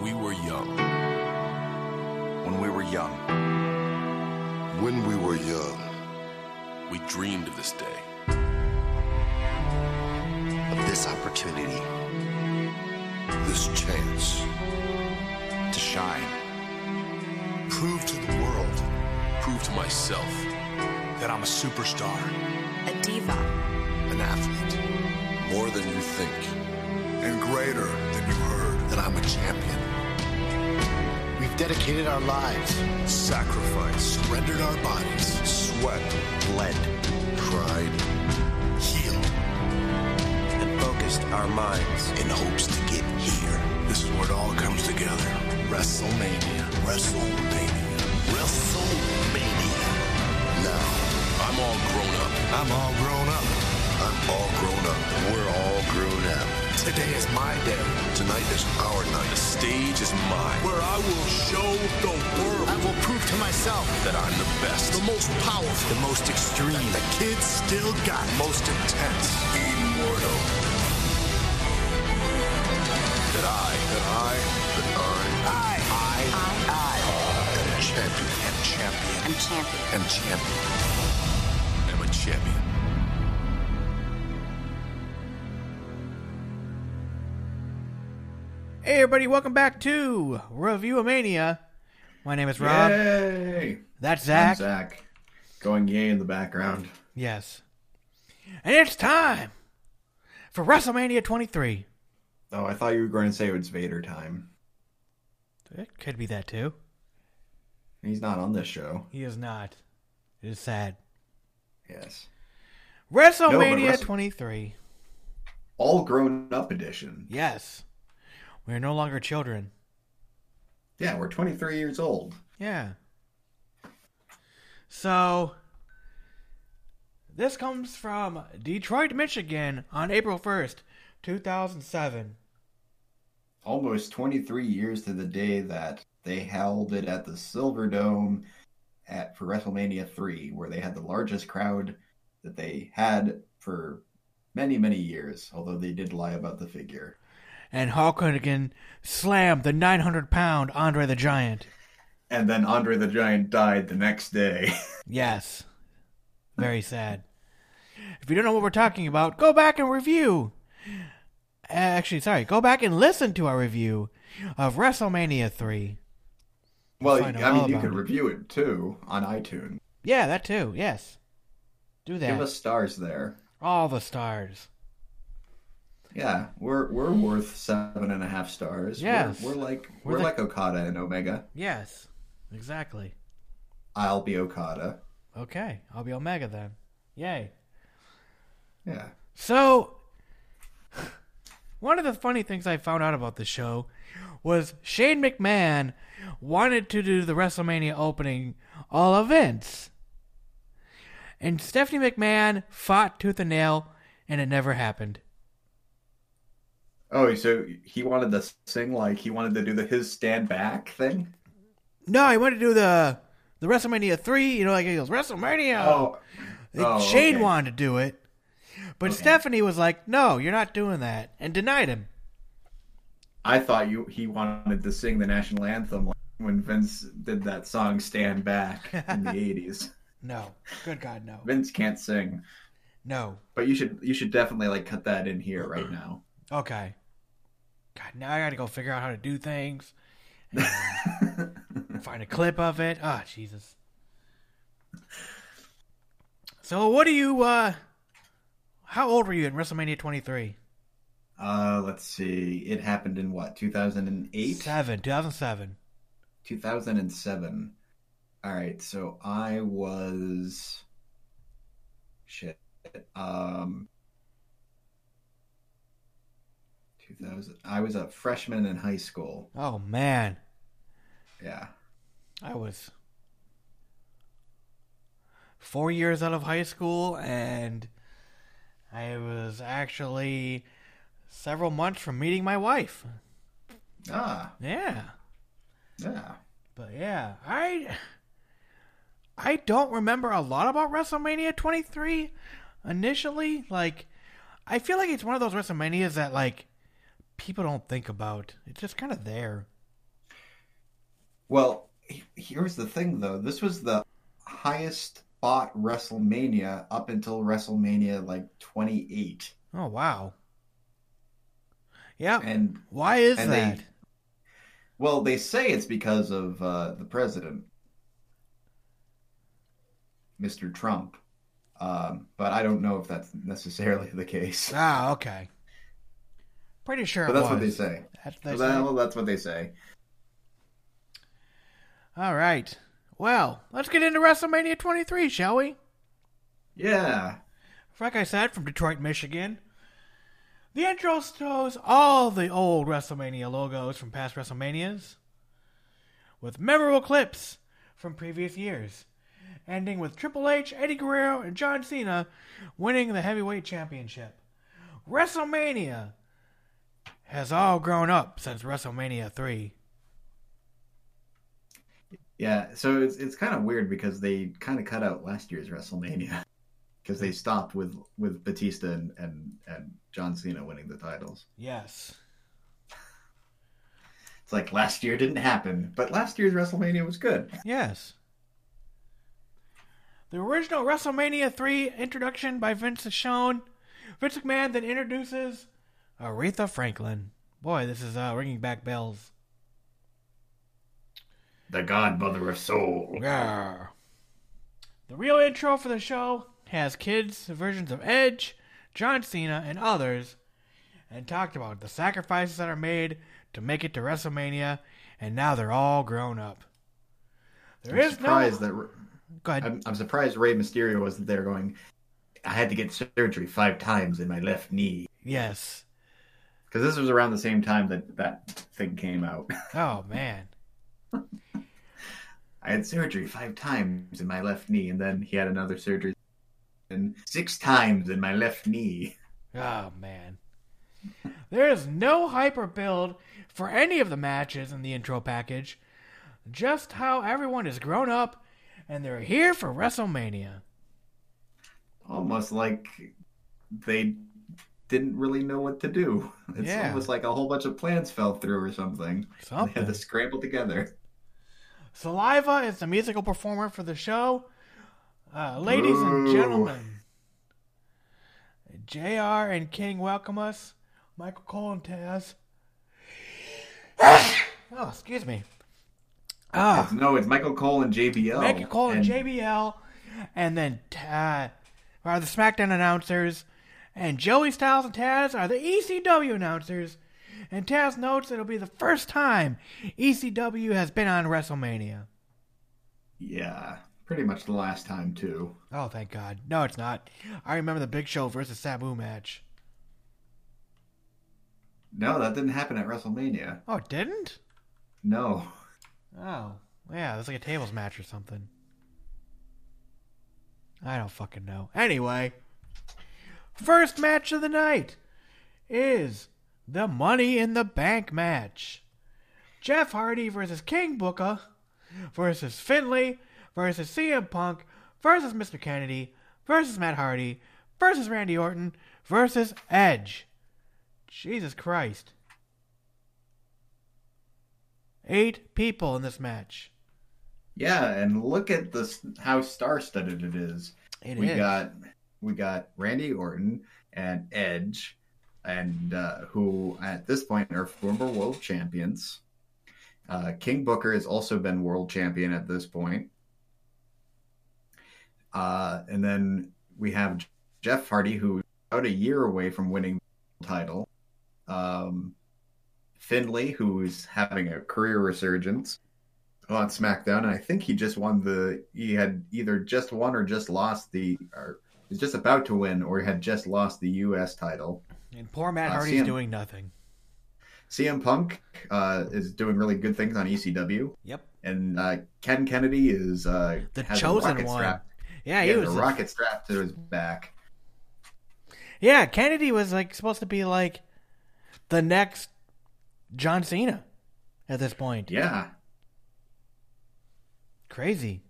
When we were young. When we were young. When we were young. We dreamed of this day. Of this opportunity. This chance. To shine. Prove to the world. Prove to myself. That I'm a superstar. A diva. An athlete. More than you think. And greater than you heard. That I'm a champion. Dedicated our lives. Sacrificed. Surrendered our bodies. Sweat. Bled. Cried. Healed. And focused our minds in hopes to get here. This is where it all comes together. WrestleMania. WrestleMania. WrestleMania. Now. I'm all grown up. I'm all grown up. I'm all grown up. We're all grown up. Today is my day. Tonight is our night. The stage is mine. Where I will show the world. I will prove to myself that I'm the best. The most powerful. The most extreme. That the kids still got. Most intense. Immortal. That I. That I. That I. I. I. I. Am champion. Am champion. Am champion. Am champion. Am a Hey everybody, welcome back to Review Mania. My name is Rob. Yay! That's I'm Zach. Zach. Going yay in the background. Yes. And it's time for WrestleMania 23. Oh, I thought you were going to say it was Vader time. It could be that too. He's not on this show. He is not. It is sad. Yes. WrestleMania Wrestle- 23. All grown up edition. Yes. We are no longer children. Yeah, we're 23 years old. Yeah. So, this comes from Detroit, Michigan on April 1st, 2007. Almost 23 years to the day that they held it at the Silverdome at for WrestleMania 3, where they had the largest crowd that they had for many, many years, although they did lie about the figure. And Hulk Hogan slammed the 900 pound Andre the Giant. And then Andre the Giant died the next day. Yes. Very sad. If you don't know what we're talking about, go back and review. Uh, actually, sorry, go back and listen to our review of WrestleMania 3. well, I mean, you could it. review it too on iTunes. Yeah, that too. Yes. Do that. Give us stars there. all the stars. Yeah, we're we're mm. worth seven and a half stars. We're- Yes. we're, like We're we're, the- like Okada and Omega. Yes. Exactly. I'll be Okada. Okay, I'll be Omega then. Yay. Yeah. So, one of the funny things I found out about the show was Shane McMahon wanted to do the WrestleMania opening all events. And Stephanie McMahon fought tooth and nail, and it never happened. Oh, so he wanted to sing like he wanted to do the his stand back thing. No, he wanted to do the the WrestleMania 3, you know, like he goes, WrestleMania! Oh, oh, Shane okay. wanted to do it. But Okay. Stephanie was like, no, you're not doing that, and denied him. I thought you he wanted to sing the national anthem when Vince did that song "Stand Back" in the '80s. No. Good God, no. Vince can't sing, No. but you should you should definitely like cut that in here right now. Okay. God, now I gotta go figure out how to do things. find a clip of it. Ah, Jesus. So, what do you, uh, how old were you in WrestleMania 23? Uh, let's see. It happened in what 2008. Seven, 2007. 2007. All right, so I was shit. Um 2000 I was a freshman in high school. Oh, man. Yeah. I was four years out of high school, and I was actually several months from meeting my wife. Ah, Yeah. yeah. But yeah, I I don't remember a lot about WrestleMania 23 initially. Like I feel like it's one of those WrestleManias that like people don't think about. It's just kind of there. Well, here's the thing, though. This was the highest bought WrestleMania up until WrestleMania like 28, Oh wow. Yeah. and Why is and that? they well, they say it's because of uh, the president, Mr. Trump, um, but I don't know if that's necessarily the case. Ah, okay. Pretty sure But it that's what they say. That's what they Well, say. well, that's what they say. All right. Well, let's get into WrestleMania 23, shall we? Yeah. Like I said, from Detroit, Michigan. The intro shows all the old WrestleMania logos from past WrestleManias, with memorable clips from previous years, ending with Triple H, Eddie Guerrero, and John Cena winning the heavyweight championship. WrestleMania has all grown up since WrestleMania 3. Yeah, so it's it's kind of weird because they kind of cut out last year's WrestleMania because they stopped with with Batista and, and and John Cena winning the titles. Yes. It's like last year didn't happen, but last year's WrestleMania was good. Yes. The original WrestleMania 3 introduction by Vince is shown. Vince McMahon then introduces Aretha Franklin. Boy, this is uh, ringing back bells. The Godmother of Soul. Yeah. The real intro for the show has kids' versions of Edge, John Cena, and others, and talked about the sacrifices that are made to make it to WrestleMania, and now they're all grown up. There I'm is surprised no. that Go ahead. I'm, I'm surprised Rey Mysterio wasn't there going. I had to get surgery five times in my left knee yes. Because this was around the same time that that thing came out. Oh man. I had surgery five times in my left knee, and then he had another surgery and six times in my left knee. Oh man. There is no hyper build for any of the matches in the intro package. Just how everyone is grown up and they're here for WrestleMania. Almost like they didn't really know what to do. It's Yeah. almost like a whole bunch of plans fell through or something. They Something. had to scramble together. Saliva is the musical performer for the show. Uh, ladies and gentlemen, JR and King welcome us. Michael Cole and Taz. oh, excuse me. Ah. It's- no, it's Michael Cole and JBL. Michael Cole and, JBL, and then uh, are the SmackDown announcers, and Joey Styles and Taz are the ECW announcers. And Taz notes it'll be the first time ECW has been on WrestleMania. Yeah, pretty much the last time too. Oh, thank God. No, it's not. I remember the Big Show versus Sabu match. No, that didn't happen at WrestleMania. Oh, it didn't? No. Oh, yeah, it was like a tables match or something. I don't fucking know. Anyway, first match of the night is the Money in the Bank match. Jeff Hardy versus King Booker versus Finlay versus CM Punk versus Mr. Kennedy versus Matt Hardy versus Randy Orton versus Edge. Jesus Christ. Eight people in this match. Yeah, and look at this how star-studded it is. It we is. got we got Randy Orton and Edge, and uh, who at this point are former world champions. Uh, King Booker has also been world champion at this point. Uh, and then we have Jeff Hardy, who about a year away from winning the title. Um, Finlay, who's having a career resurgence on SmackDown, and I think he just won the. He had either just won or just lost the, or was just about to win, or had just lost the U.S. title. And poor Matt Uh, Hardy's CM doing nothing. CM Punk uh, is doing really good things on ECW, Yep. and uh, Ken Kennedy is uh, The chosen rocket one. Strap. Yeah, he he has was. a a- rocket strap to his back. yeah, Kennedy was like supposed to be like the next John Cena at this point. Yeah, Crazy.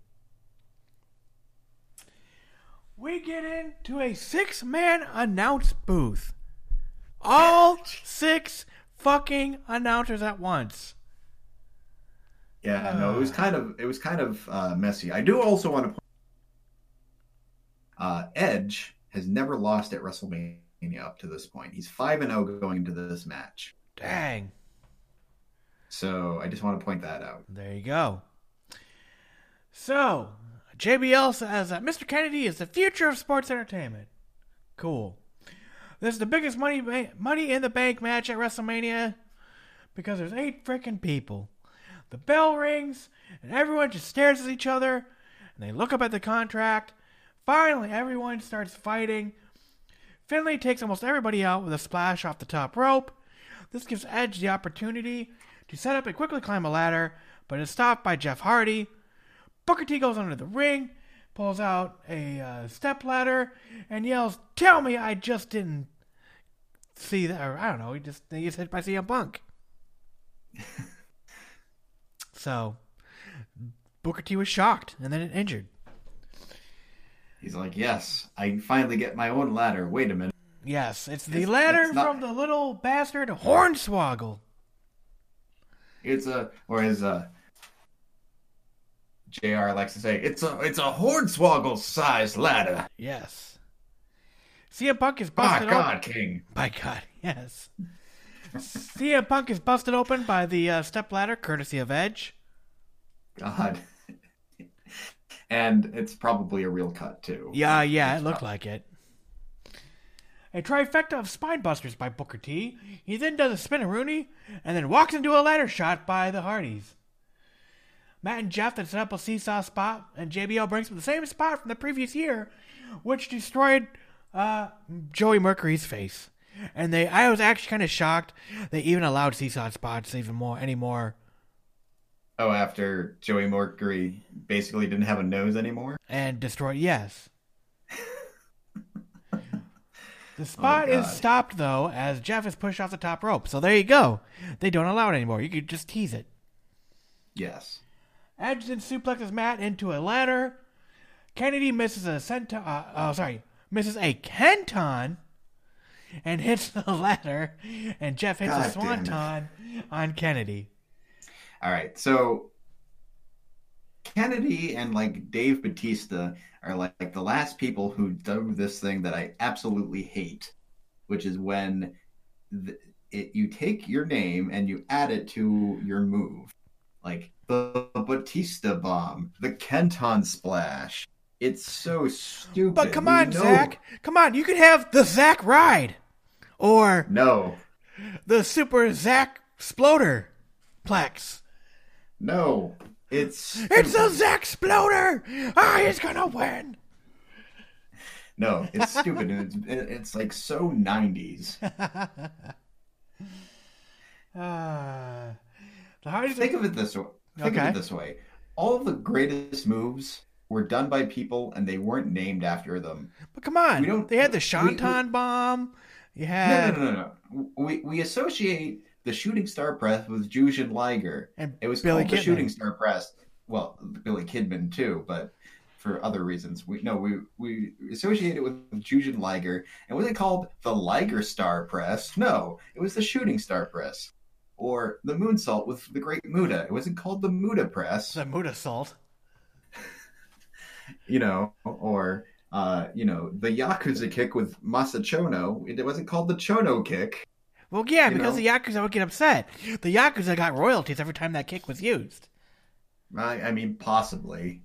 We get into a six man announce booth. All six fucking announcers at once. Yeah, no, it was kind of it was kind of uh, messy. I do also want to point uh, Edge has never lost at WrestleMania up to this point. He's five and zero going into this match. Dang. So I just want to point that out. There you go. So, JBL says that Mr. Kennedy is the future of sports entertainment. Cool. This is the biggest money ba- money in the bank match at WrestleMania because there's eight freaking people. The bell rings and everyone just stares at each other and they look up at the contract. Finally, everyone starts fighting. Finlay takes almost everybody out with a splash off the top rope. This gives Edge the opportunity to set up and quickly climb a ladder, but is stopped by Jeff Hardy. Booker T goes under the ring, pulls out a uh, step ladder, and yells, "Tell me I just didn't see that!" Or I don't know. He just he gets hit by CM Punk. so Booker T was shocked and then injured. He's like, "Yes, I finally get my own ladder." Wait a minute. Yes, it's the It's- ladder it's not- from the little bastard Hornswoggle. It's a or as uh JR likes to say, it's a it's a hornswoggle sized ladder. Yes. CM Punk is busted open. God, King. By God, yes. CM Punk is busted open by the uh, step ladder, courtesy of Edge. God. and it's probably a real cut too. Yeah, yeah, it looked prob- like it. A trifecta of spine busters by Booker T. He then does a Spinaroonie and then walks into a ladder shot by the Hardys. Matt and Jeff then set up a seesaw spot, and JBL brings up the same spot from the previous year, which destroyed uh, Joey Mercury's face. And they, I was actually kind of shocked they even allowed seesaw spots even more anymore. Oh, after Joey Mercury basically didn't have a nose anymore. and destroyed. Yes. The spot is Oh, God. stopped though as Jeff is pushed off the top rope. So there you go. They don't allow it anymore. You could just tease it. Yes. Then suplexes Matt into a ladder. Kennedy misses a centa- uh, oh sorry, misses a kenton and hits the ladder, and Jeff hits a God it. swanton on Kennedy. All right. So Kennedy and like Dave Batista are like, like the last people who do this thing that I absolutely hate, which is when th- it, you take your name and you add it to your move, like the Batista bomb, the Kenton splash. It's so stupid. But come on, Zach. Come on, you could have the Zach ride, or No, the Super Zach Sploder Plex. no, it's It's a Zach Zack Sploder! Ah, he's gonna win! no, it's stupid. it's it's like so nineties. Uh, the hardest Think of it this way. Think Okay. of it this way. All of the greatest moves were done by people and they weren't named after them. But come on, we don't- they had the we- Shanton bomb. You No, had no, no, no, no. We we associate the shooting star press with Jushin Liger. And it was Billy called the shooting star press. Well, Billy Kidman too, but for other reasons. We no, we we associate it with Jushin Liger. And was it called the Liger Star Press? No, it was the shooting star press. Or the moonsault with the great Muta. It wasn't called the Muta press. the mood salt. you know, or uh, you know, the Yakuza kick with Masa Chono. It wasn't called the Chono kick. Well, yeah, because know? the Yakuza would get upset. The Yakuza got royalties every time that kick was used. I, I mean, possibly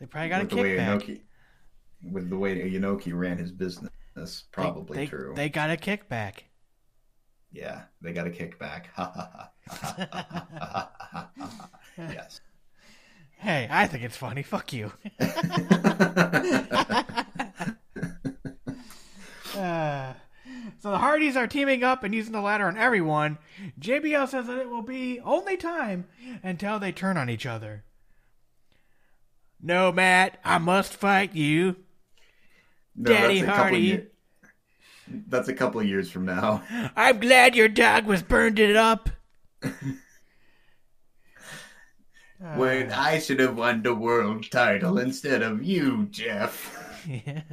They probably got with a kickback. Inoki, with the way Inoki ran his business. That's probably they, true. They got a kickback. Yeah, they got a kickback. yes. Hey, I think it's funny. Fuck you. Uh, so the Hardys are teaming up and using the ladder on everyone. JBL says that it will be only time until they turn on each other. No, Matt, I must fight you. No, Daddy that's couple Hardy. That's a couple of years from now. I'm glad your dog was burned it up. When I should have won the world title instead of you, Jeff. Yeah.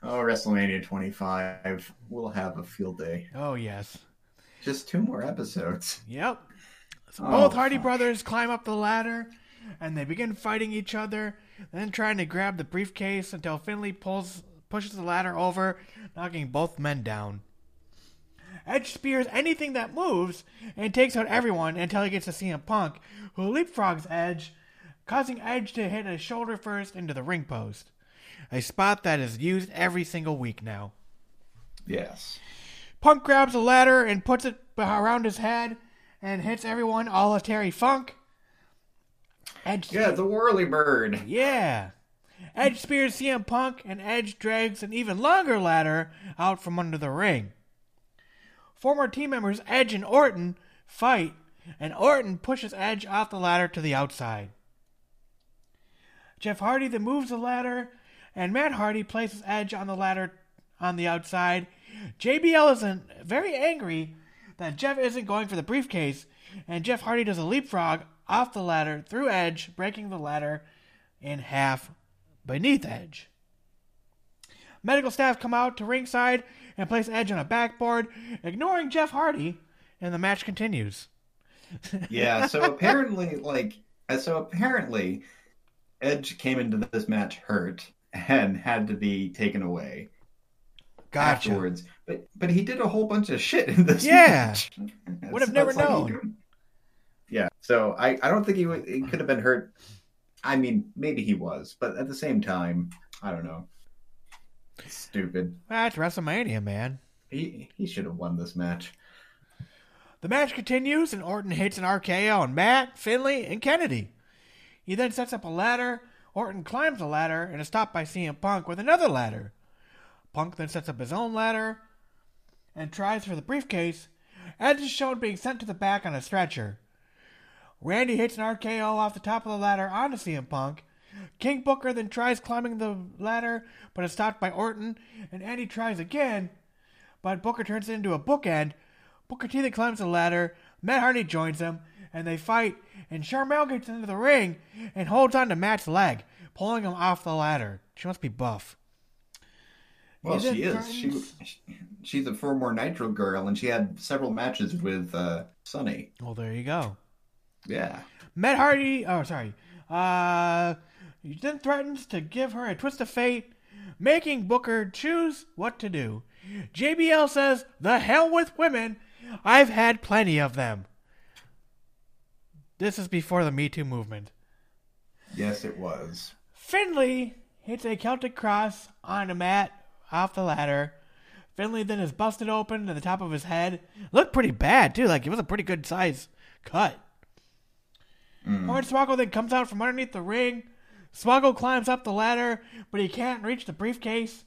Oh, WrestleMania 25. We'll have a field day. Oh, yes. Just two more episodes. Yep. So Oh, both Hardy fuck. brothers climb up the ladder and they begin fighting each other, then trying to grab the briefcase until Finlay pulls pushes the ladder over, knocking both men down. Edge spears anything that moves and takes out everyone until he gets to CM Punk, who leapfrogs Edge, causing Edge to hit a shoulder first into the ring post. A spot that is used every single week now. Yes. Punk grabs a ladder and puts it around his head and hits everyone all of Terry Funk. Edge Yeah, the whirly bird. yeah. Edge spears CM Punk and Edge drags an even longer ladder out from under the ring. Former team members Edge and Orton fight, and Orton pushes Edge off the ladder to the outside. Jeff Hardy then moves the ladder, and Matt Hardy places Edge on the ladder on the outside. JBL isn't very angry that Jeff isn't going for the briefcase, and Jeff Hardy does a leapfrog off the ladder through Edge, breaking the ladder in half beneath Edge. Medical staff come out to ringside and place Edge on a backboard, ignoring Jeff Hardy, and the match continues. Yeah, so apparently, like, uh, so apparently, Edge came into this match hurt and had to be taken away Gotcha. afterwards. But but he did a whole bunch of shit in this Yeah. match. Would have So never it's like known. Yeah, so I, I don't think he, would, he could have been hurt. I mean, maybe he was, but at the same time, I don't know. Stupid. That's WrestleMania, man. He he should have won this match. The match continues, and Orton hits an RKO on Matt, Finlay, and Kennedy. He then sets up a ladder. Orton climbs the ladder and is stopped by CM Punk with another ladder. Punk then sets up his own ladder and tries for the briefcase. Edge is shown being sent to the back on a stretcher. Randy hits an RKO off the top of the ladder onto CM Punk. King Booker then tries climbing the ladder, but is stopped by Orton, and Andy tries again, but Booker turns it into a bookend. Booker T then climbs the ladder. Matt Hardy joins him, and they fight. And Sharmell gets into the ring and holds on to Matt's leg, pulling him off the ladder. She must be buff. Well, she is. She, she's a former Nitro girl, and she had several matches with uh, Sunny. Well, there you go. Yeah. Matt Hardy, oh sorry, uh, then threatens to give her a twist of fate, making Booker choose what to do. JBL says, "The hell with women, I've had plenty of them." This is before the Me Too movement. Yes, it was. Finlay hits a Celtic cross on a Matt off the ladder. Finlay then is busted open to the top of his head. Looked pretty bad too, like it was a pretty good size cut. Mm. Hornswoggle then comes out from underneath the ring. Swoggle climbs up the ladder, but he can't reach the briefcase.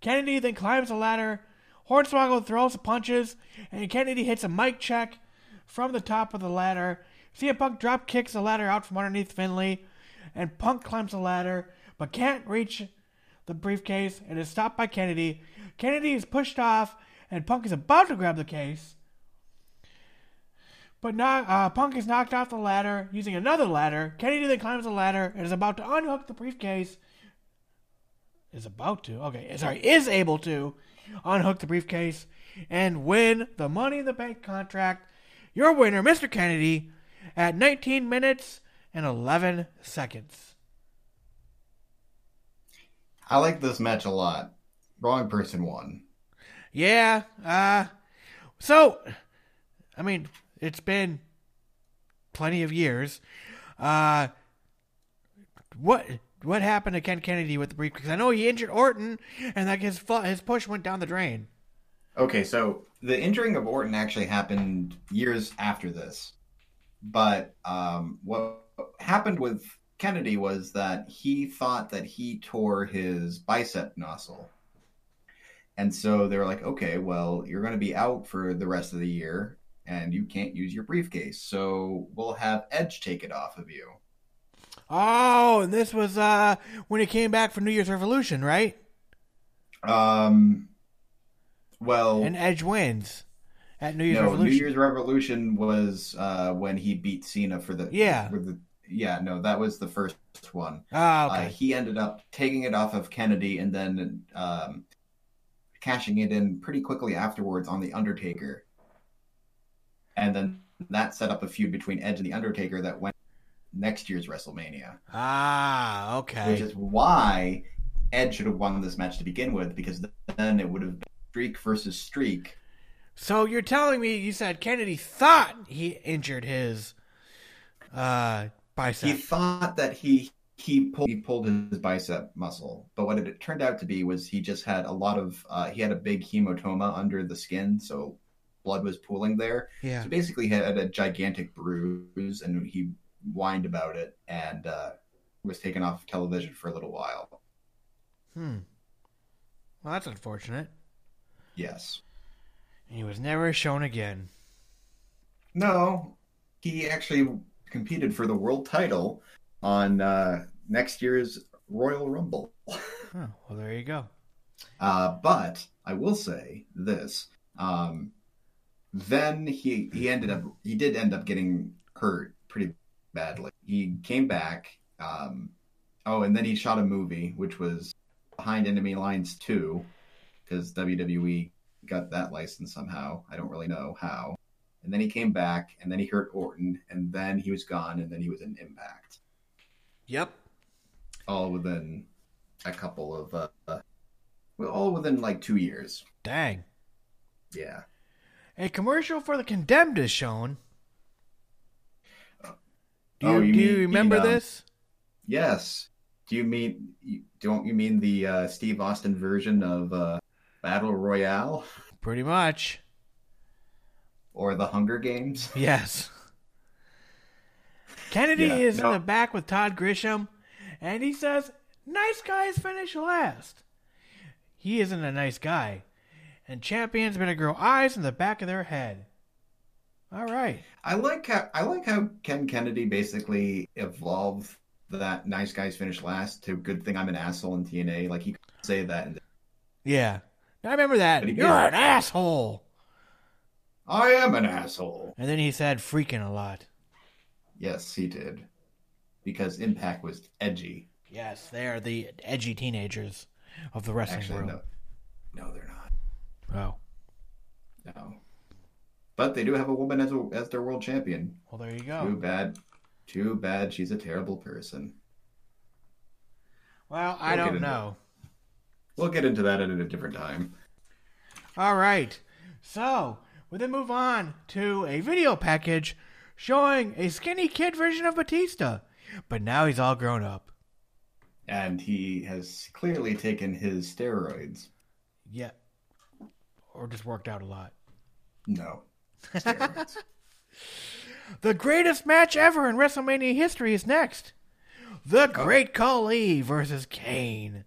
Kennedy then climbs the ladder. Hornswoggle throws punches, and Kennedy hits a mic check from the top of the ladder. CM Punk drop kicks the ladder out from underneath Finlay, and Punk climbs the ladder, but can't reach the briefcase and is stopped by Kennedy. Kennedy is pushed off, and Punk is about to grab the case. But uh, Punk is knocked off the ladder using another ladder. Kennedy then climbs the ladder and is about to unhook the briefcase. Is about to, okay, sorry, is able to unhook the briefcase and win the Money in the Bank contract. Your winner, Mr. Kennedy, at 19 minutes and 11 seconds. I like this match a lot. Wrong person won. Yeah, uh, so, I mean, it's been plenty of years. Uh, what what happened to Ken Kennedy with the briefcase? I know he injured Orton, and like his his push went down the drain. Okay, so the injuring of Orton actually happened years after this. But um, what happened with Kennedy was that he thought that he tore his bicep muscle. And so they were like, okay, well, you're going to be out for the rest of the year and you can't use your briefcase. So we'll have Edge take it off of you. Oh, and this was uh when he came back for New Year's Revolution, right? Um, well, And Edge wins at New Year's no, Revolution. New Year's Revolution was uh, when he beat Cena for the Yeah. for the yeah no that was the first one. Ah, Uh, okay. he ended up taking it off of Kennedy and then um, cashing it in pretty quickly afterwards on the Undertaker. And then that set up a feud between Edge and the Undertaker that went next year's WrestleMania, Ah, okay. which is why Edge should have won this match to begin with because then it would have been streak versus streak. So you're telling me you said Kennedy thought he injured his uh bicep. He thought that he he pulled he pulled his bicep muscle, but what it turned out to be was he just had a lot of uh, he had a big hematoma under the skin, so blood was pooling there. yeah. So basically, he had a gigantic bruise, and he whined about it, and uh, was taken off television for a little while. Hmm. Well, that's unfortunate. Yes. And he was never shown again. No, he actually competed for the world title on uh, next year's Royal Rumble. Oh, well, there you go. Uh, but I will say this: um, then he he ended up he did end up getting hurt pretty badly. He came back. Um, oh, and then he shot a movie which was Behind Enemy Lines two, because WWE got that license somehow. I don't really know how. And then he came back, and then he hurt Orton, and then he was gone, and then he was in Impact, Yep. all within a couple of uh, uh well, all within like two years. Dang. Yeah. A commercial for the Condemned is shown. Do you, Oh, you do you mean, remember um, this? Yes. Do you mean don't you mean the uh, Steve Austin version of uh, Battle Royale Pretty much. or the Hunger Games? Yes. Kennedy Yeah, is no. in the back with Todd Grisham, and he says, Nice guys finish last. He isn't a nice guy, and champions better grow eyes in the back of their head. All right. I like how I like how Ken Kennedy basically evolved that nice guys finish last to good thing I'm an asshole in TNA. Like he could say that and Yeah. I remember that. You're did. an asshole. I am an asshole. And then he said freaking a lot. Yes, he did. Because Impact was edgy. Yes, they are the edgy teenagers of the wrestling Actually, world. no. No, they're not. Oh. No. But they do have a woman as a, as their world champion. Well, there you go. Too bad. Too bad she's a terrible person. Well, I We'll don't know. We'll get into that at a different time. All right. So, we then move on to a video package showing a skinny kid version of Batista. But now he's all grown up. And he has clearly taken his steroids. Yeah. Or just worked out a lot. No. The greatest match ever in WrestleMania history is next. The Great Khali versus Kane.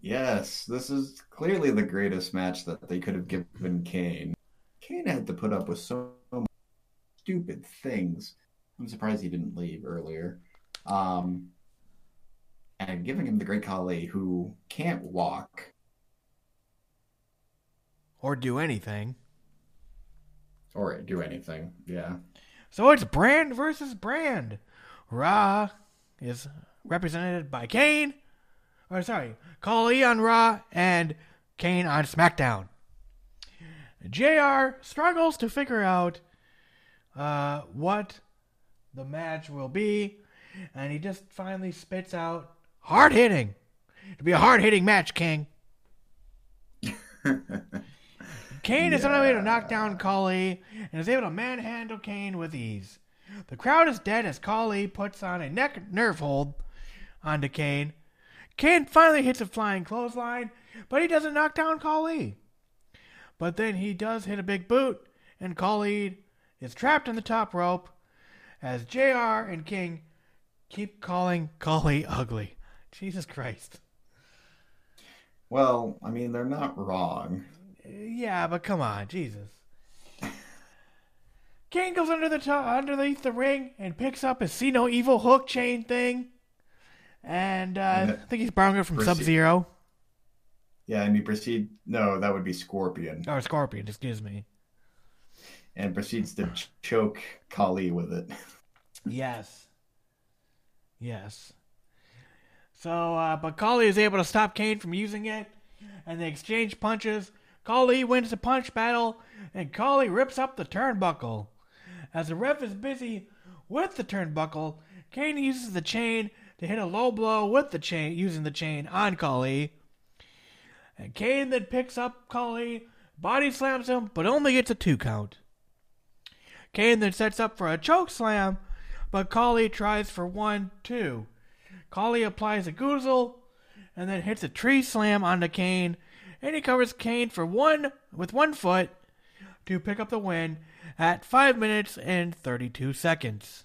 yes, this is clearly the greatest match that they could have given Kane. Kane had to put up with so many stupid things. I'm surprised he didn't leave earlier. Um, and giving him the Great Khali, who can't walk Or do anything. or do anything. Yeah. So it's Brand versus Brand. Raw is represented by Kane. Or sorry, Khali on Raw and Kane on SmackDown. JR struggles to figure out uh, what the match will be, and he just finally spits out hard hitting. It'll be a hard hitting match, King. Kane is unable to knock down Khali and is able to manhandle Kane with ease. The crowd is dead as Khali puts on a neck nerve hold onto Kane. Kane finally hits a flying clothesline, but he doesn't knock down Khali. But then he does hit a big boot, and Khali is trapped in the top rope as JR and King keep calling Khali ugly. Jesus Christ. Well, I mean, they're not wrong. Yeah, but come on, Jesus. Kane goes under the to- underneath the ring and picks up his see no evil hook chain thing, and uh, I think he's borrowing it from Sub Zero Yeah, and he proceed. No, that would be Scorpion, or Scorpion. Excuse me. and proceeds to ch- choke Khali with it. Yes. Yes. So, uh, but Khali is able to stop Kane from using it, and they exchange punches. Khali wins the punch battle, and Khali rips up the turnbuckle. As the ref is busy with the turnbuckle, Kane uses the chain to hit a low blow with the chain, using the chain on Khali. And Kane then picks up Khali, body slams him, but only gets a two count. Kane then sets up for a choke slam, but Khali tries for one, two. Khali applies a goozle and then hits a tree slam onto Kane, and he covers Kane for one with one foot to pick up the win at five minutes and thirty-two seconds.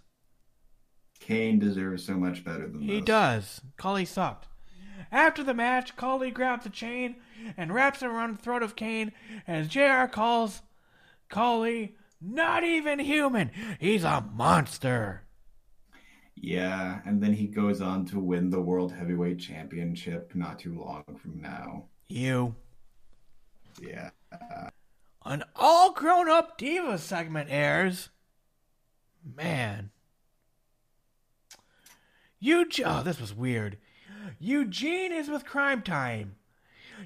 Kane deserves so much better than He this. does. Khali sucked. After the match, Khali grabs the chain and wraps it around the throat of Kane as JR calls Khali not even human. He's a monster. Yeah, and then he goes on to win the World Heavyweight Championship not too long from now. You. Yeah. An all grown up diva segment airs. Man. Eugene. Oh, this was weird. Eugene is with Crime Time.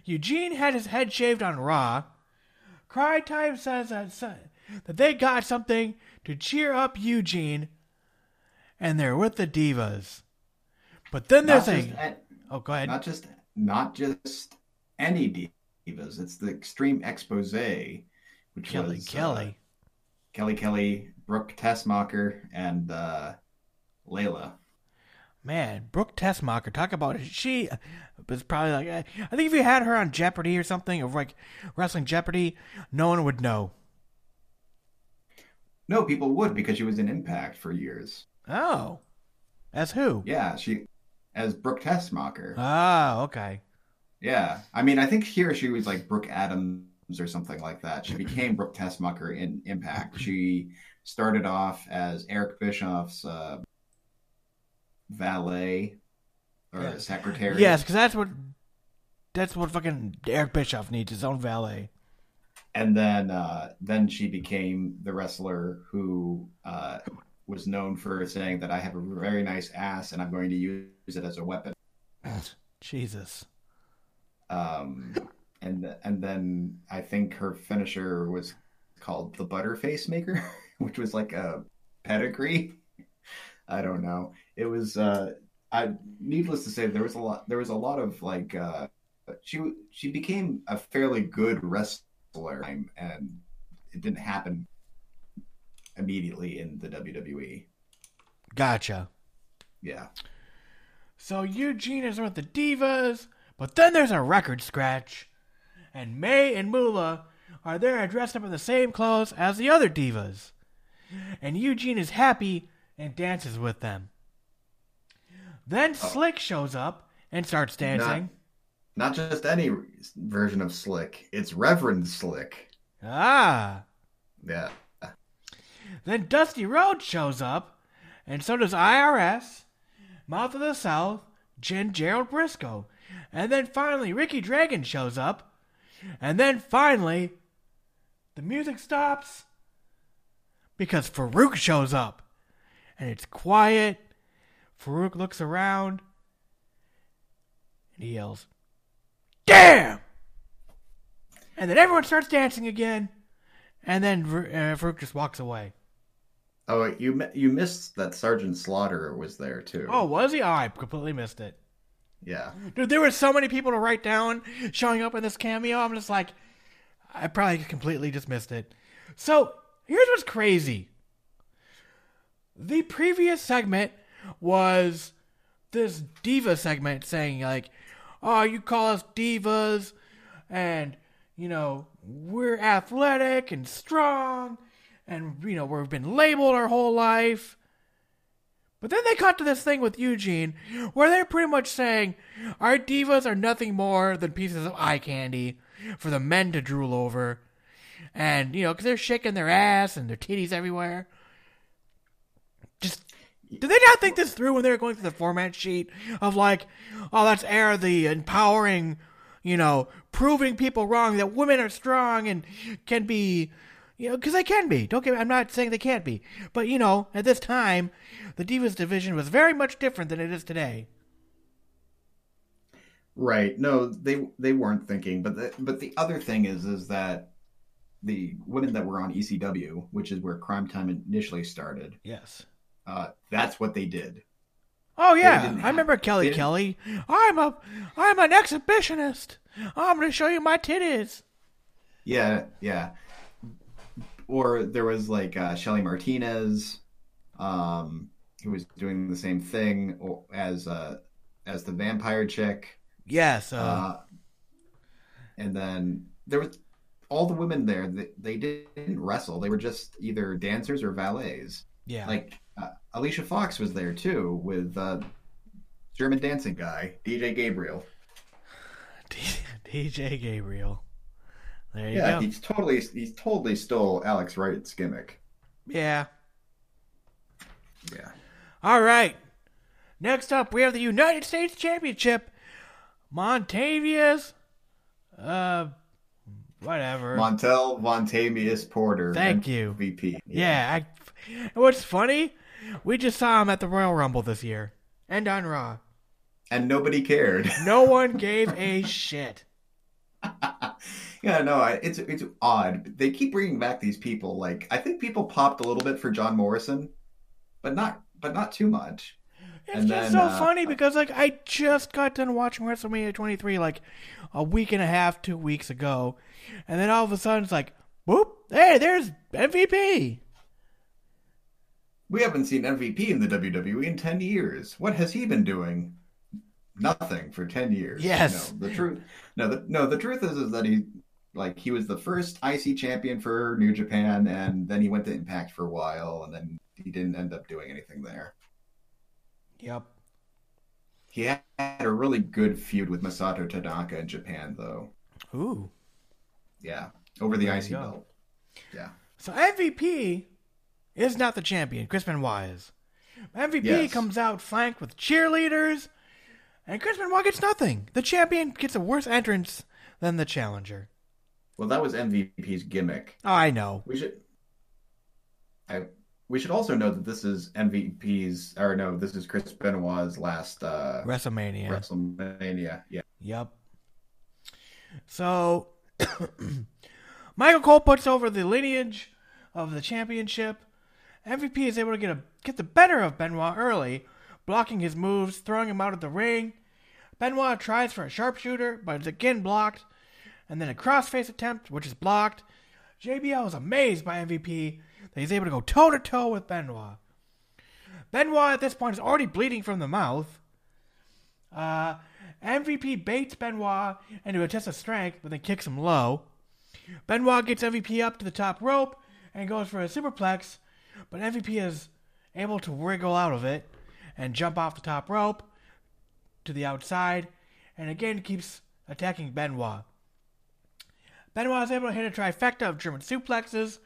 Eugene had his head shaved on Raw. Crime Time says that, that they got something to cheer up Eugene, and they're with the divas. But then there's a. Oh, go ahead. not just not just any divas. It's the Extreme Expose, which Kelly was uh, Kelly. Kelly Kelly, Brooke Tessmacher, and uh, Layla. Man, Brooke Tessmacher, talk about it. She was probably like, I think if you had her on Jeopardy or something, or like Wrestling Jeopardy, no one would know. No, people would because she was in Impact for years. Oh. As who? Yeah, she as Brooke Tessmacher. Oh, okay. Yeah, I mean, I think here she was like Brooke Adams or something like that. She became Brooke Tessmacher in Impact. She started off as Eric Bischoff's uh, valet or secretary. Yes, because that's what that's what fucking Eric Bischoff needs his own valet. and then uh, then she became the wrestler who uh, was known for saying that I have a very nice ass and I'm going to use it as a weapon. Jesus. Um, and and then I think her finisher was called the Butterface Maker, which was like a pedigree. I don't know. It was. Uh, I needless to say, there was a lot. There was a lot of like. Uh, she she became a fairly good wrestler, and it didn't happen immediately in the WWE. Gotcha. Yeah. So Eugene is with the divas, but then there's a record scratch, and Mae and Moolah are there dressed up in the same clothes as the other divas, and Eugene is happy and dances with them. Then Slick shows up and starts dancing. Not just any version of Slick. It's Reverend Slick. Ah. Yeah. Then Dusty Rhodes shows up, and so does IRS, Mouth of the South, Jen Gerald Brisco. And then finally, Ricky Dragon shows up. And then finally, the music stops because Faarooq shows up. And it's quiet. Faarooq looks around and he yells, Damn! And then everyone starts dancing again. And then uh, Faarooq just walks away. Oh, you you missed that Sergeant Slaughter was there too. Oh, was he? Oh, I completely missed it. Yeah. Dude, there were so many people to write down showing up in this cameo. I'm just like, I probably completely just missed it. So, here's what's crazy. The previous segment was this diva segment saying, like, oh, you call us divas, and, you know, we're athletic and strong, and, you know, we've been labeled our whole life. But then they cut to this thing with Eugene where they're pretty much saying our divas are nothing more than pieces of eye candy for the men to drool over. And, you know, because they're shaking their ass and their titties everywhere. Just, did they not think this through when they were going through the format sheet of like, oh, let's air the empowering, you know, proving people wrong that women are strong and can be you know, because they can be. Don't get. I'm not saying they can't be, but you know, at this time, the Divas division was very much different than it is today. Right. No, they they weren't thinking, but the but the other thing is is that the women that were on ECW, which is where Crime Time initially started. Yes. Uh, that's what they did. Oh yeah, I remember Kelly Kelly. I'm a I'm an exhibitionist. I'm going to show you my titties. Yeah, yeah. Or there was like uh, Shelly Martinez, um, who was doing the same thing as uh, as the vampire chick. Yes. Uh, Uh, and then there was all the women there. They, they didn't wrestle. They were just either dancers or valets. yeah. Like uh, Alicia Fox was there too with uh, German dancing guy DJ Gabriel. DJ Gabriel. There you Yeah, go. he's totally he's totally stole Alex Wright's gimmick. Yeah. Yeah. All right. Next up, we have the United States Championship. Montavious. Uh, whatever. Montel Vontavious Porter. Thank you. VP. yeah. I, what's funny? We just saw him at the Royal Rumble this year and on Raw. And nobody cared. No one gave a shit. yeah, no, I, it's it's odd. They keep bringing back these people. Like I think people popped a little bit for John Morrison, but not but not too much. It's And just then, so uh, funny because like I just got done watching WrestleMania 23 like a week and a half, two weeks ago, and then all of a sudden it's like, whoop! Hey, there's MVP. We haven't seen MVP in the WWE in ten years. What has he been doing? Nothing for ten years. Yes. No, the truth. No, the, no. The truth is, is that he, like, he was the first IC champion for New Japan, and then he went to Impact for a while, and then he didn't end up doing anything there. Yep. He had a really good feud with Masato Tanaka in Japan, though. Ooh. Yeah, over the There IC belt. Yeah. So MVP is not the champion. Chris Benoit is. MVP Yes. comes out flanked with cheerleaders, and Chris Benoit gets nothing. The champion gets a worse entrance than the challenger. Well, that was MVP's gimmick. Oh, I know. We should. I. We should also know that this is MVP's, or no, this is Chris Benoit's last uh, WrestleMania. WrestleMania. Yeah. Yep. So, Michael Cole puts over the lineage of the championship. MVP is able to get a get the better of Benoit early, blocking his moves, throwing him out of the ring. Benoit tries for a sharpshooter, but is again blocked, and then a crossface attempt, which is blocked. JBL is amazed by MVP that he's able to go toe to toe with Benoit. Benoit at this point is already bleeding from the mouth. Uh, MVP baits Benoit into a test of strength, but then kicks him low. Benoit gets MVP up to the top rope and goes for a superplex, but MVP is able to wriggle out of it and jump off the top rope to the outside, and again keeps attacking Benoit. Benoit is able to hit a trifecta of German suplexes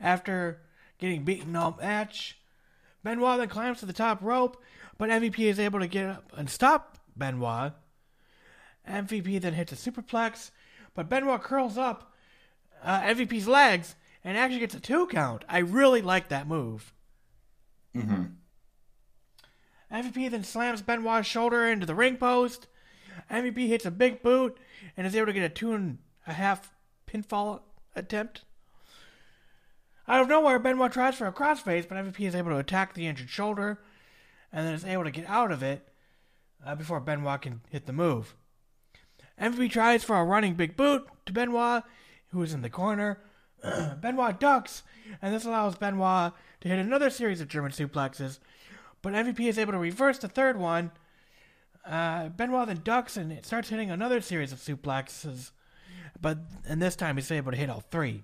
after getting beaten all match. Benoit then climbs to the top rope, but MVP is able to get up and stop Benoit. MVP then hits a superplex, but Benoit curls up uh, MVP's legs and actually gets a two count. I really like that move. Mm-hmm. MVP then slams Benoit's shoulder into the ring post. MVP hits a big boot and is able to get a two and a half pinfall attempt. Out of nowhere, Benoit tries for a crossface, but MVP is able to attack the injured shoulder and then is able to get out of it uh, before Benoit can hit the move. MVP tries for a running big boot to Benoit, who is in the corner. Benoit ducks, and this allows Benoit to hit another series of German suplexes, but MVP is able to reverse the third one. Uh, Benoit then ducks and starts hitting another series of suplexes, but and this time he's able to hit all three.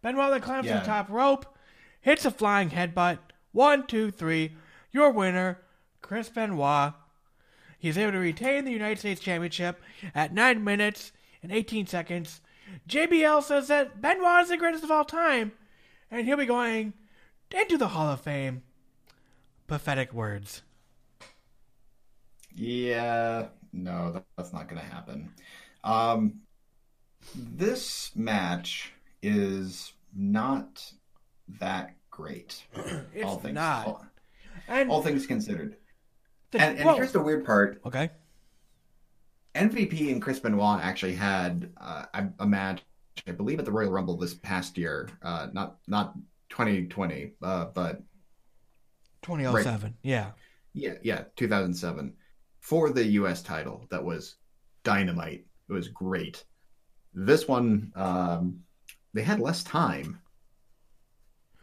Benoit then climbs to Yeah. the top rope, hits a flying headbutt. One, two, three. Your winner, Chris Benoit. He's able to retain the United States Championship at 9 minutes and 18 seconds. JBL says that Benoit is the greatest of all time, and he'll be going into the Hall of Fame. Pathetic words. Yeah, no, that's not going to happen. Um, this match is not that great. It's all things, not. All, And, all things considered. the- And, and well, here's the weird part: okay. MVP and Chris Benoit actually had uh, a, a match I believe, at the Royal Rumble this past year. Uh, not not 2020, uh, but 2007. Yeah. yeah, yeah, 2007 for the U.S. title. That was dynamite. It was great. This one, um, they had less time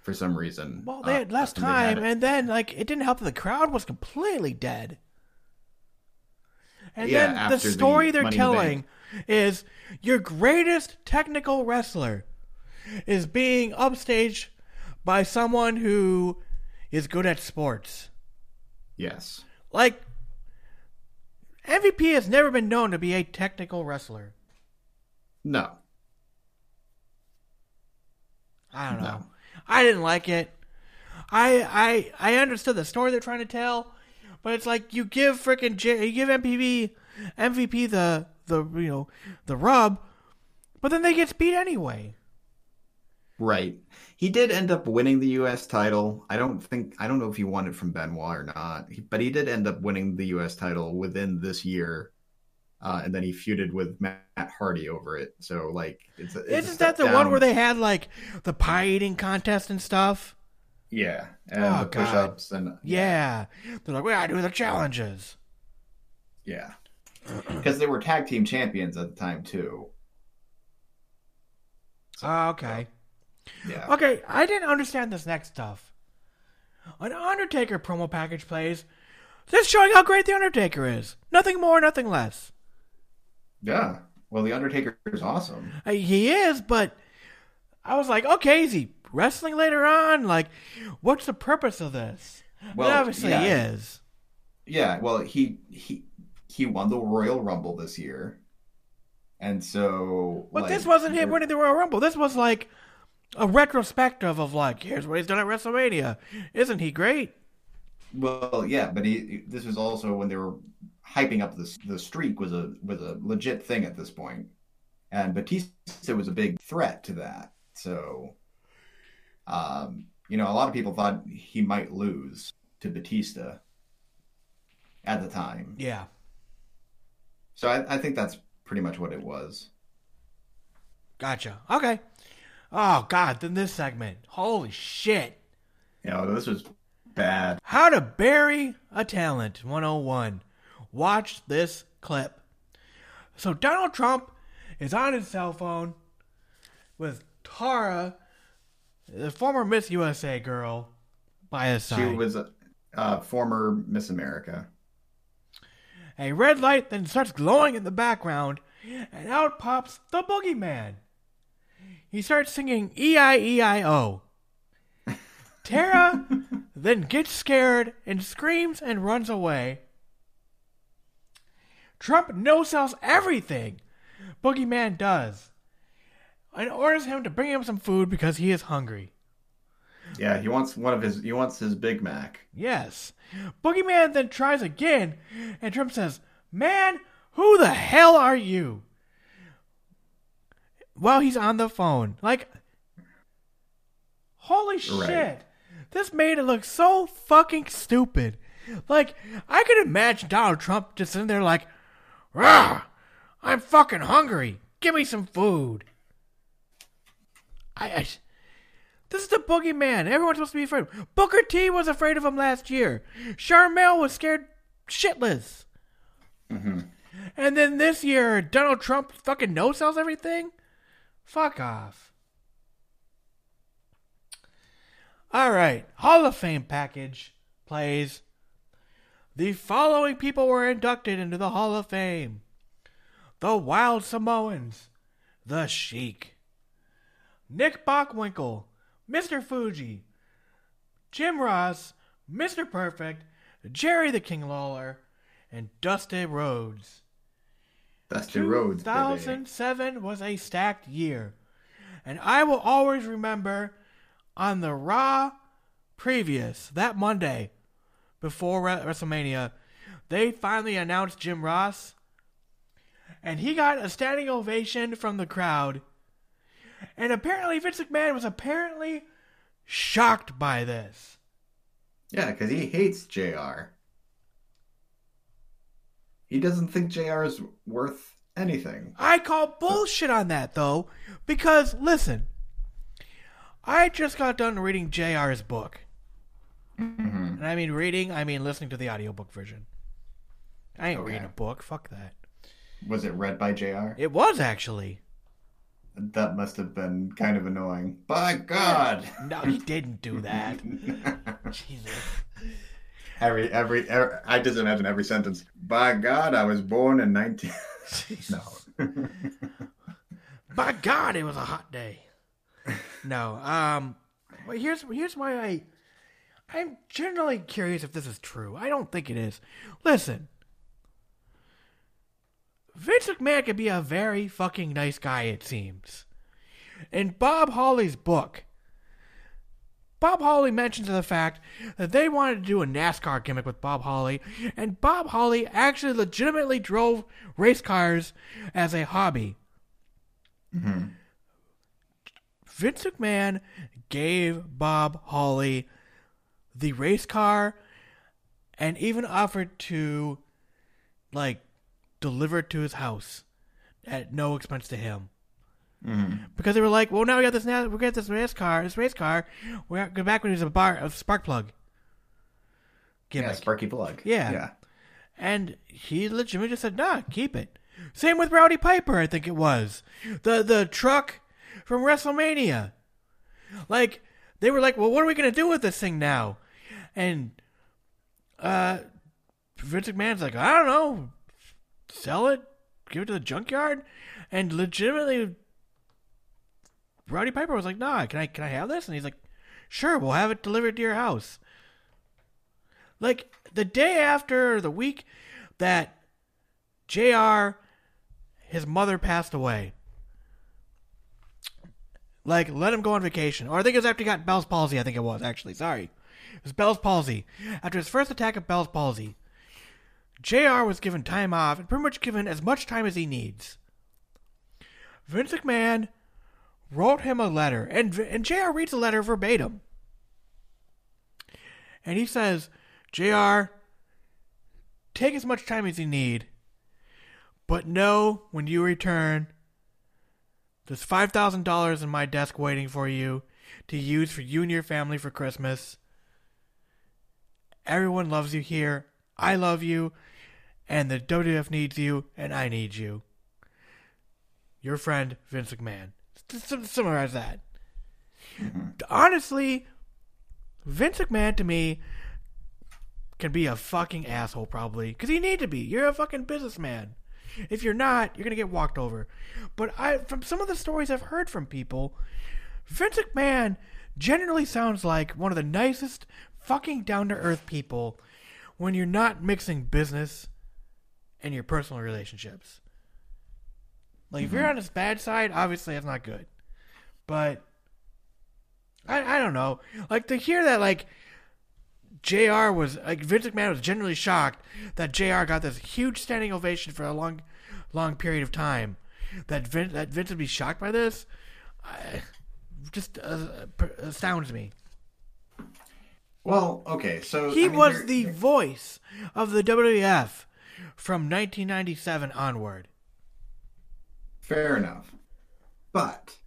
for some reason. Well, they Uh, had less and they had time, and then like it didn't help that the crowd was completely dead. And Yeah, then the after the story they're in the telling is your greatest technical wrestler is being upstaged by someone who is good at sports. yes, Like MVP has never been known to be a technical wrestler. No, I don't know. No. I didn't like it. I I I understood the story they're trying to tell, but it's like you give freaking J- you give MPV MVP the the you know the rub, but then they get beat anyway. right. He did end up winning the U.S. title. I don't think I don't know if he won it from Benoit or not, but he did end up winning the U.S. title within this year. Uh, and then he feuded with Matt Hardy over it. So, like, it's, a, it's Isn't that the one where they had like the pie eating contest and stuff? Yeah, and Oh, the God. push-ups and Yeah, they're like we gotta do the challenges. yeah, because they were tag team champions at the time too. Oh, okay. Yeah, Okay, I didn't understand this next stuff. An Undertaker promo package plays. This showing how great the Undertaker is. Nothing more, nothing less. Yeah. Well, the Undertaker is awesome. Uh, He is, but I was like, okay, is he wrestling later on? Like, what's the purpose of this? Well, and obviously he is. Yeah, well, he he he won the Royal Rumble this year, and so. But like, this wasn't him winning the Royal Rumble. This was like a retrospective of like, here's what he's done at WrestleMania. Isn't he great? Well, yeah, but he this was also when they were hyping up the the streak was a was a legit thing at this point, and Batista was a big threat to that. So, um, you know, a lot of people thought he might lose to Batista at the time. Yeah. So I, I think that's pretty much what it was. Gotcha. Okay. Oh God, then this segment. Holy shit. You know, this was bad. How to bury a talent 101. Watch this clip. So Donald Trump is on his cell phone with Tara, the former Miss USA girl, by his side. She was a uh, former Miss America. A red light then starts glowing in the background, and out pops the boogeyman. He starts singing E I E I O. Tara then gets scared and screams and runs away. Trump no sells everything Boogeyman does and orders him to bring him some food because he is hungry. Yeah, he wants one of his. He wants his Big Mac. Yes. Boogeyman then tries again, and Trump says, Man, who the hell are you? While he's on the phone. Like, holy Right. shit. This made it look so fucking stupid. Like, I could imagine Donald Trump just sitting there like, Rah! I'm fucking hungry. Give me some food. I, I this is the boogeyman. Everyone's supposed to be afraid. Booker T was afraid of him last year. Sharmell was scared shitless. Mm-hmm. And then this year, Donald Trump fucking no sells everything. Fuck off. All right, Hall of Fame package plays. The following people were inducted into the Hall of Fame: the Wild Samoans, the Sheik, Nick Bockwinkel, Mr. Fuji, Jim Ross, Mr. Perfect, Jerry the King Lawler, and Dusty Rhodes. Dusty Rhodes. baby. 2007 was a stacked year. And I will always remember on the Raw previous, that Monday before WrestleMania, they finally announced Jim Ross. And he got a standing ovation from the crowd. And apparently, Vince McMahon was apparently shocked by this. Yeah, because he hates Jr. He doesn't think Jr. is worth anything. I call bullshit on that though, because listen, I just got done reading JR's book. And I mean reading, I mean listening to the audiobook version. I ain't Okay. reading a book, fuck that. Was it read by JR? It was actually. That must have been kind of annoying. By God! No, he didn't do that. Jesus. Every, every, every, I just imagine every sentence. By God, I was born in 19. no. By God, it was a hot day. No, um, well, here's here's why I I'm generally curious if this is true. I don't think it is. Listen, Vince McMahon can be a very fucking nice guy. It seems. In Bob Holly's book, Bob Holly mentions the fact that they wanted to do a NASCAR gimmick with Bob Holly, and Bob Holly actually legitimately drove race cars as a hobby. Mm-hmm. Vince McMahon gave Bob Holly the race car and even offered to like deliver it to his house at no expense to him. Mm-hmm. Because they were like, well, now we got this. Now we got this race car. This race car. We're go back when he was a bar, a spark plug. Gimmick. Yeah, Sparky Plug. Yeah. Yeah. And he legitimately just said, nah, keep it. Same with Rowdy Piper, I think it was. The the truck from WrestleMania. Like, they were like, well, what are we going to do with this thing now? And uh, Vince McMahon's like, I don't know. Sell it? Give it to the junkyard? And legitimately, Rowdy Piper was like, nah, can I, can I have this? And he's like, sure, we'll have it delivered to your house. Like the day after the week that JR his mother passed away. Like let him go on vacation. Or I think it was after he got Bell's palsy, I think it was actually. Sorry. It was Bell's palsy. After his first attack of Bell's palsy, JR was given time off and pretty much given as much time as he needs. Vince McMahon wrote him a letter, and and JR reads the letter verbatim. And he says, JR, take as much time as you need, but know when you return, there's $5,000 in my desk waiting for you to use for you and your family for Christmas. Everyone loves you here. I love you. And the WWF needs you, and I need you. Your friend, Vince McMahon. Summarize that. Mm-hmm. Honestly, Vince McMahon to me can be a fucking asshole probably because you need to be. You're a fucking businessman. If you're not, you're gonna get walked over. But I, from some of the stories I've heard from people, Vince McMahon generally sounds like one of the nicest, fucking down to earth people when you're not mixing business and your personal relationships. Like if you're on his bad side, obviously that's not good. But I I don't know. Like to hear that like JR was like Vince McMahon was genuinely shocked that JR got this huge standing ovation for a long long period of time. That Vince that Vince would be shocked by this I, just uh, astounds me. Well, okay, so He I mean, was here- the voice of the WWF from 1997 onward. Fair enough. But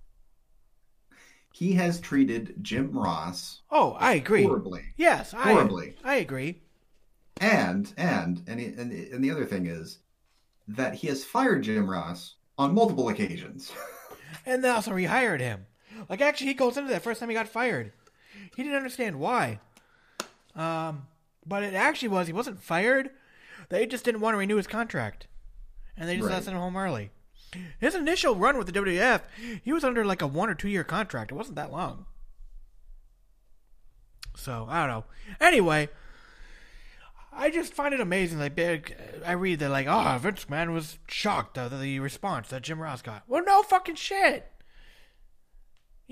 he has treated Jim Ross Oh, I agree. horribly. Yes, I Horribly. I agree. And and and he- and and the other thing is that he has fired Jim Ross on multiple occasions. And they also rehired him. Like actually, he goes into that first time he got fired. He didn't understand why. Um, but it actually was he wasn't fired. They just didn't want to renew his contract, and they just Right. sent him home early. His initial run with the WWF, he was under like a one or two year contract. It wasn't that long. So I don't know. Anyway, I just find it amazing. Like big, I read that like, oh, Vince McMahon was shocked at the response that Jim Ross got. Well, no fucking shit.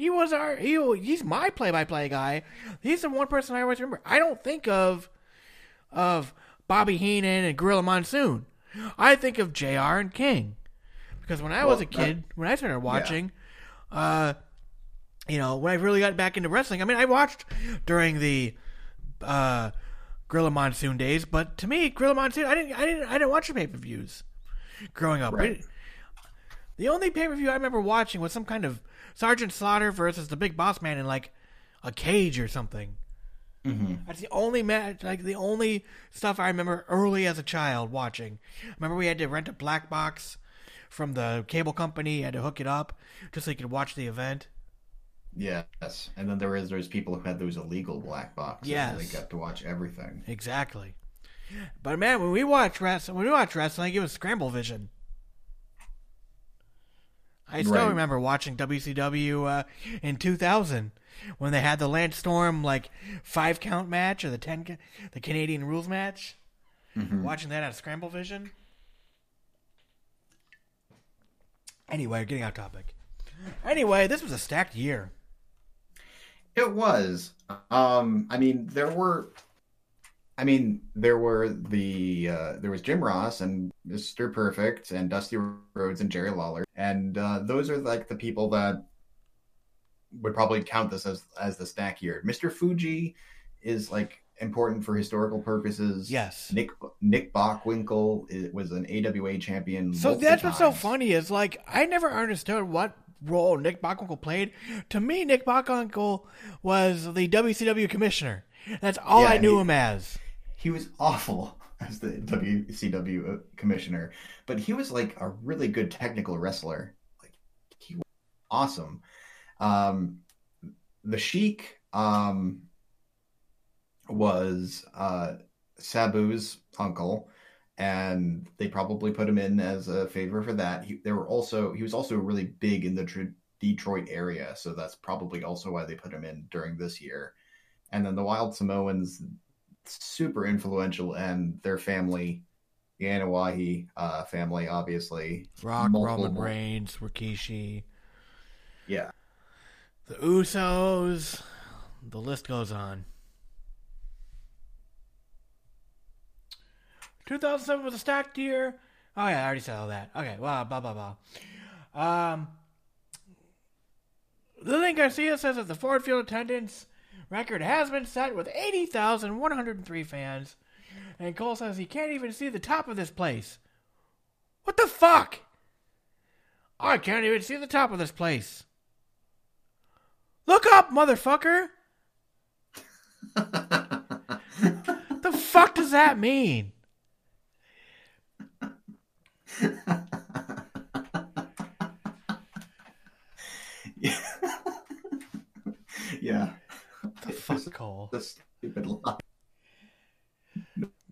He was our he, he's my play by play guy. He's the one person I always remember. I don't think of of Bobby Heenan and Gorilla Monsoon. I think of JR and King. Because when I was a kid, when I started watching, uh you know, when I really got back into wrestling, I mean I watched during the uh Gorilla Monsoon days, but to me, Gorilla Monsoon I didn't I didn't I didn't watch the pay per views growing up. Right. The only pay per view I remember watching was some kind of Sergeant Slaughter versus the Big Boss Man in like a cage or something. Mm-hmm. That's the only match, like the only stuff I remember early as a child watching. Remember, we had to rent a black box from the cable company, you had to hook it up just so you could watch the event. Yes, and then there was there's people who had those illegal black boxes. Yes. and they got to watch everything. Exactly. But man, when we watch wrestling, when we watch wrestling, it was Scramble Vision. I still Right. remember watching WCW uh, in 2000 when they had the Lance Storm like five count match or the ten ca- the Canadian rules match. Watching that on Scramble Vision. Anyway, getting off topic. Anyway, this was a stacked year. It was. Um, I mean, there were. I mean, there were the uh, there was Jim Ross and Mr. Perfect and Dusty Rhodes and Jerry Lawler, and uh, those are like the people that would probably count this as as the stack year. Mr. Fuji is like important for historical purposes. Yes. Nick Nick Bockwinkel was an AWA champion. So that's what's so funny is like I never understood what role Nick Bockwinkel played. To me, Nick Bockwinkel was the WCW commissioner. That's all Yeah, I knew he- him as. He was awful as the WCW commissioner, but he was like a really good technical wrestler. Like he was awesome. Um, the Sheik um, was uh, Sabu's uncle, and they probably put him in as a favor for that. He, there were also he was also really big in the Tr- Detroit area, so that's probably also why they put him in during this year. And then the Wild Samoans, super influential, and their family, the Anoa'i uh, family, obviously. Rock, multiple- Roman Reigns, Rikishi, Yeah. the Usos. The list goes on. 2007 was a stacked year. Oh yeah, I already said all that. Okay, well, blah blah blah. Um, Lillian Garcia says that the Ford Field attendance record has been set with 80,103 fans, and Cole says he can't even see the top of this place. What the fuck? I can't even see the top of this place. Look up, motherfucker. the fuck does that mean? yeah. The fuck, Cole? The stupid lie.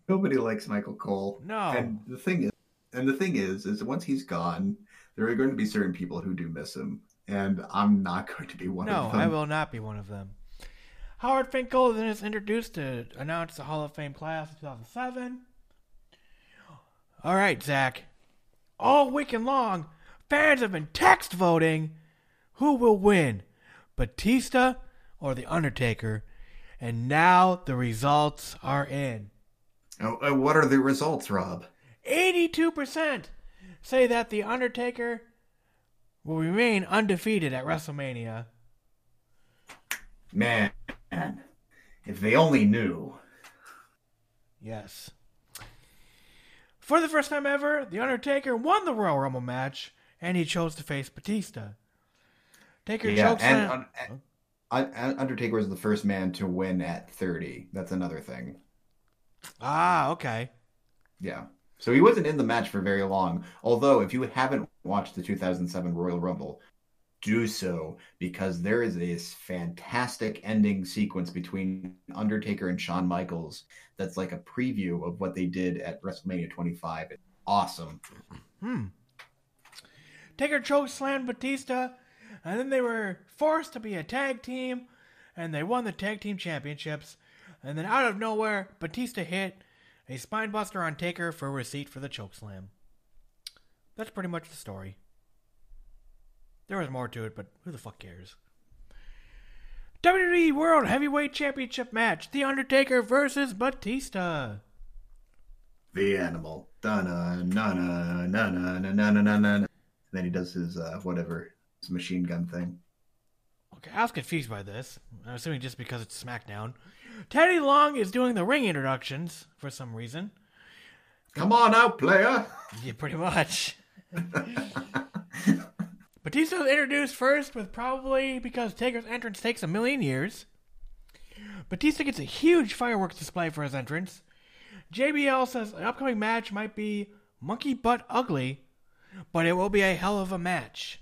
Nobody likes Michael Cole. No. And the thing is, and the thing is, is once he's gone, there are going to be certain people who do miss him, and I'm not going to be one No, of them. No, I will not be one of them. Howard Finkel then is introduced to announce the Hall of Fame class of 2007. All right, Zach. All weekend long, fans have been text voting who will win, Batista or The Undertaker. And now the results are in. Oh, uh, what are the results, Rob? 82% say that The Undertaker will remain undefeated at WrestleMania. Man, if they only knew. Yes. For the first time ever, The Undertaker won the Royal Rumble match, and he chose to face Batista. Taker Yeah, chokes and on- Un- Un- Undertaker was the first man to win at 30. That's another thing. Ah, okay. Yeah. So he wasn't in the match for very long. Although, if you haven't watched the 2007 Royal Rumble, do so because there is this fantastic ending sequence between Undertaker and Shawn Michaels that's like a preview of what they did at WrestleMania 25. It's awesome. Hmm. Taker choke slammed Batista, and then they were forced to be a tag team, and they won the tag team championships. And then out of nowhere, Batista hit a spinebuster on Taker for a receipt for the choke slam. That's pretty much the story. There was more to it, but who the fuck cares? WWE World Heavyweight Championship match: The Undertaker versus Batista. The animal. Then he does his uh, whatever machine gun thing. Okay, I was confused by this. I'm assuming just because it's SmackDown. Teddy Long is doing the ring introductions for some reason. Come on out, player. Yeah, pretty much. Batista was introduced first with probably because Taker's entrance takes a million years. Batista gets a huge fireworks display for his entrance. JBL says an upcoming match might be monkey butt ugly, but it will be a hell of a match.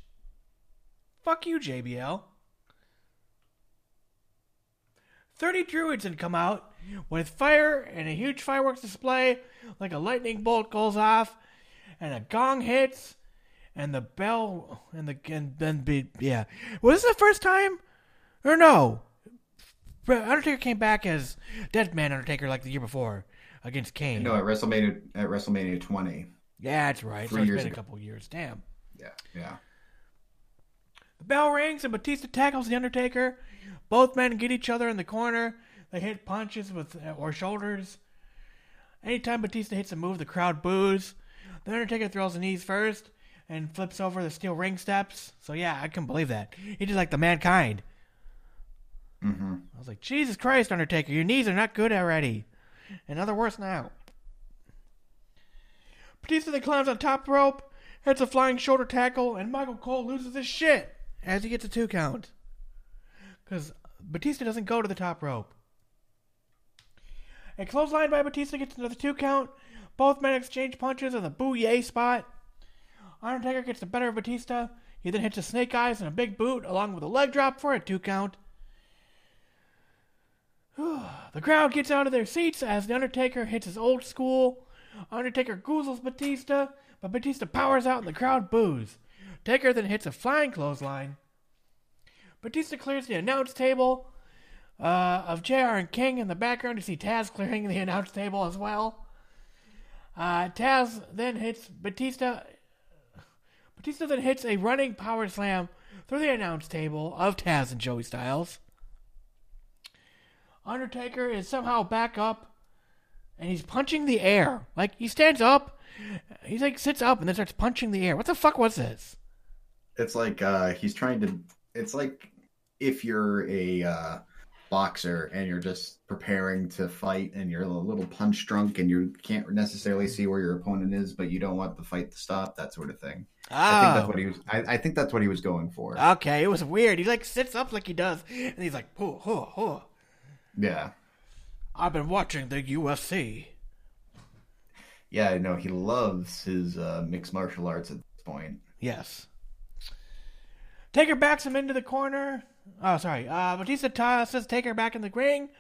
Fuck you, JBL. 30 druids had come out with fire and a huge fireworks display, like a lightning bolt goes off, and a gong hits, and the bell, and the, and then, be, yeah. Was this the first time? Or no? Undertaker came back as Dead Man Undertaker like the year before against Kane. No, at WrestleMania at WrestleMania 20. Yeah, that's right. Three so it's years been a ago. couple years. Damn. Yeah, yeah. The bell rings and Batista tackles the Undertaker. Both men get each other in the corner. They hit punches with or shoulders. Anytime Batista hits a move, the crowd boos. The Undertaker throws the knees first and flips over the steel ring steps. So yeah, I can believe that. He did like the mankind. Mm-hmm. I was like, Jesus Christ, Undertaker, your knees are not good already. And they're worse now. Batista then climbs on top rope, hits a flying shoulder tackle, and Michael Cole loses his shit as he gets a two count. Because Batista doesn't go to the top rope. A clothesline by Batista gets another two count. Both men exchange punches in the boo yay spot. Undertaker gets the better of Batista. He then hits a snake eyes and a big boot along with a leg drop for a two count. The crowd gets out of their seats as The Undertaker hits his old school. Undertaker goozles Batista, but Batista powers out and the crowd boos. Taker then hits a flying clothesline. Batista clears the announce table uh, of JR and King in the background. You see Taz clearing the announce table as well. Uh, Taz then hits Batista. Batista then hits a running power slam through the announce table of Taz and Joey Styles. Undertaker is somehow back up and he's punching the air. Like he stands up, he's like sits up and then starts punching the air. What the fuck was this? It's like uh, he's trying to. It's like if you're a uh, boxer and you're just preparing to fight and you're a little punch drunk and you can't necessarily see where your opponent is, but you don't want the fight to stop. That sort of thing. I think that's what he was. I, I think that's what he was going for. Okay, it was weird. He like sits up like he does, and he's like, "Oh, oh, oh." Yeah, I've been watching the UFC. yeah. I know he loves his uh, mixed martial arts at this point. Yes. Taker backs him into the corner. Oh, sorry. Uh, Batista tosses Taker back in the ring,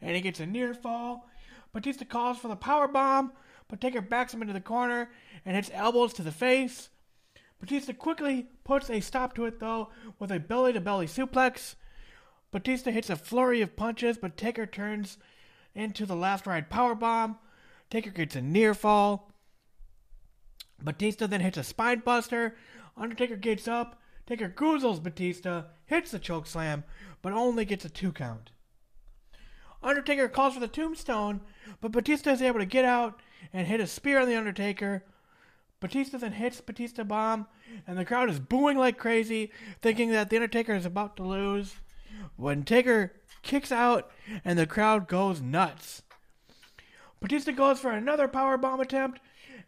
and he gets a near fall. Batista calls for the power bomb, but Taker backs him into the corner and hits elbows to the face. Batista quickly puts a stop to it, though, with a belly to belly suplex. Batista hits a flurry of punches, but Taker turns into the last ride power bomb. Taker gets a near fall. Batista then hits a spine buster. Undertaker gets up. Taker goozles Batista, hits the choke slam, but only gets a two count. Undertaker calls for the tombstone, but Batista is able to get out and hit a spear on the Undertaker. Batista then hits Batista bomb, and the crowd is booing like crazy, thinking that the Undertaker is about to lose. When Taker kicks out, and the crowd goes nuts. Batista goes for another power bomb attempt,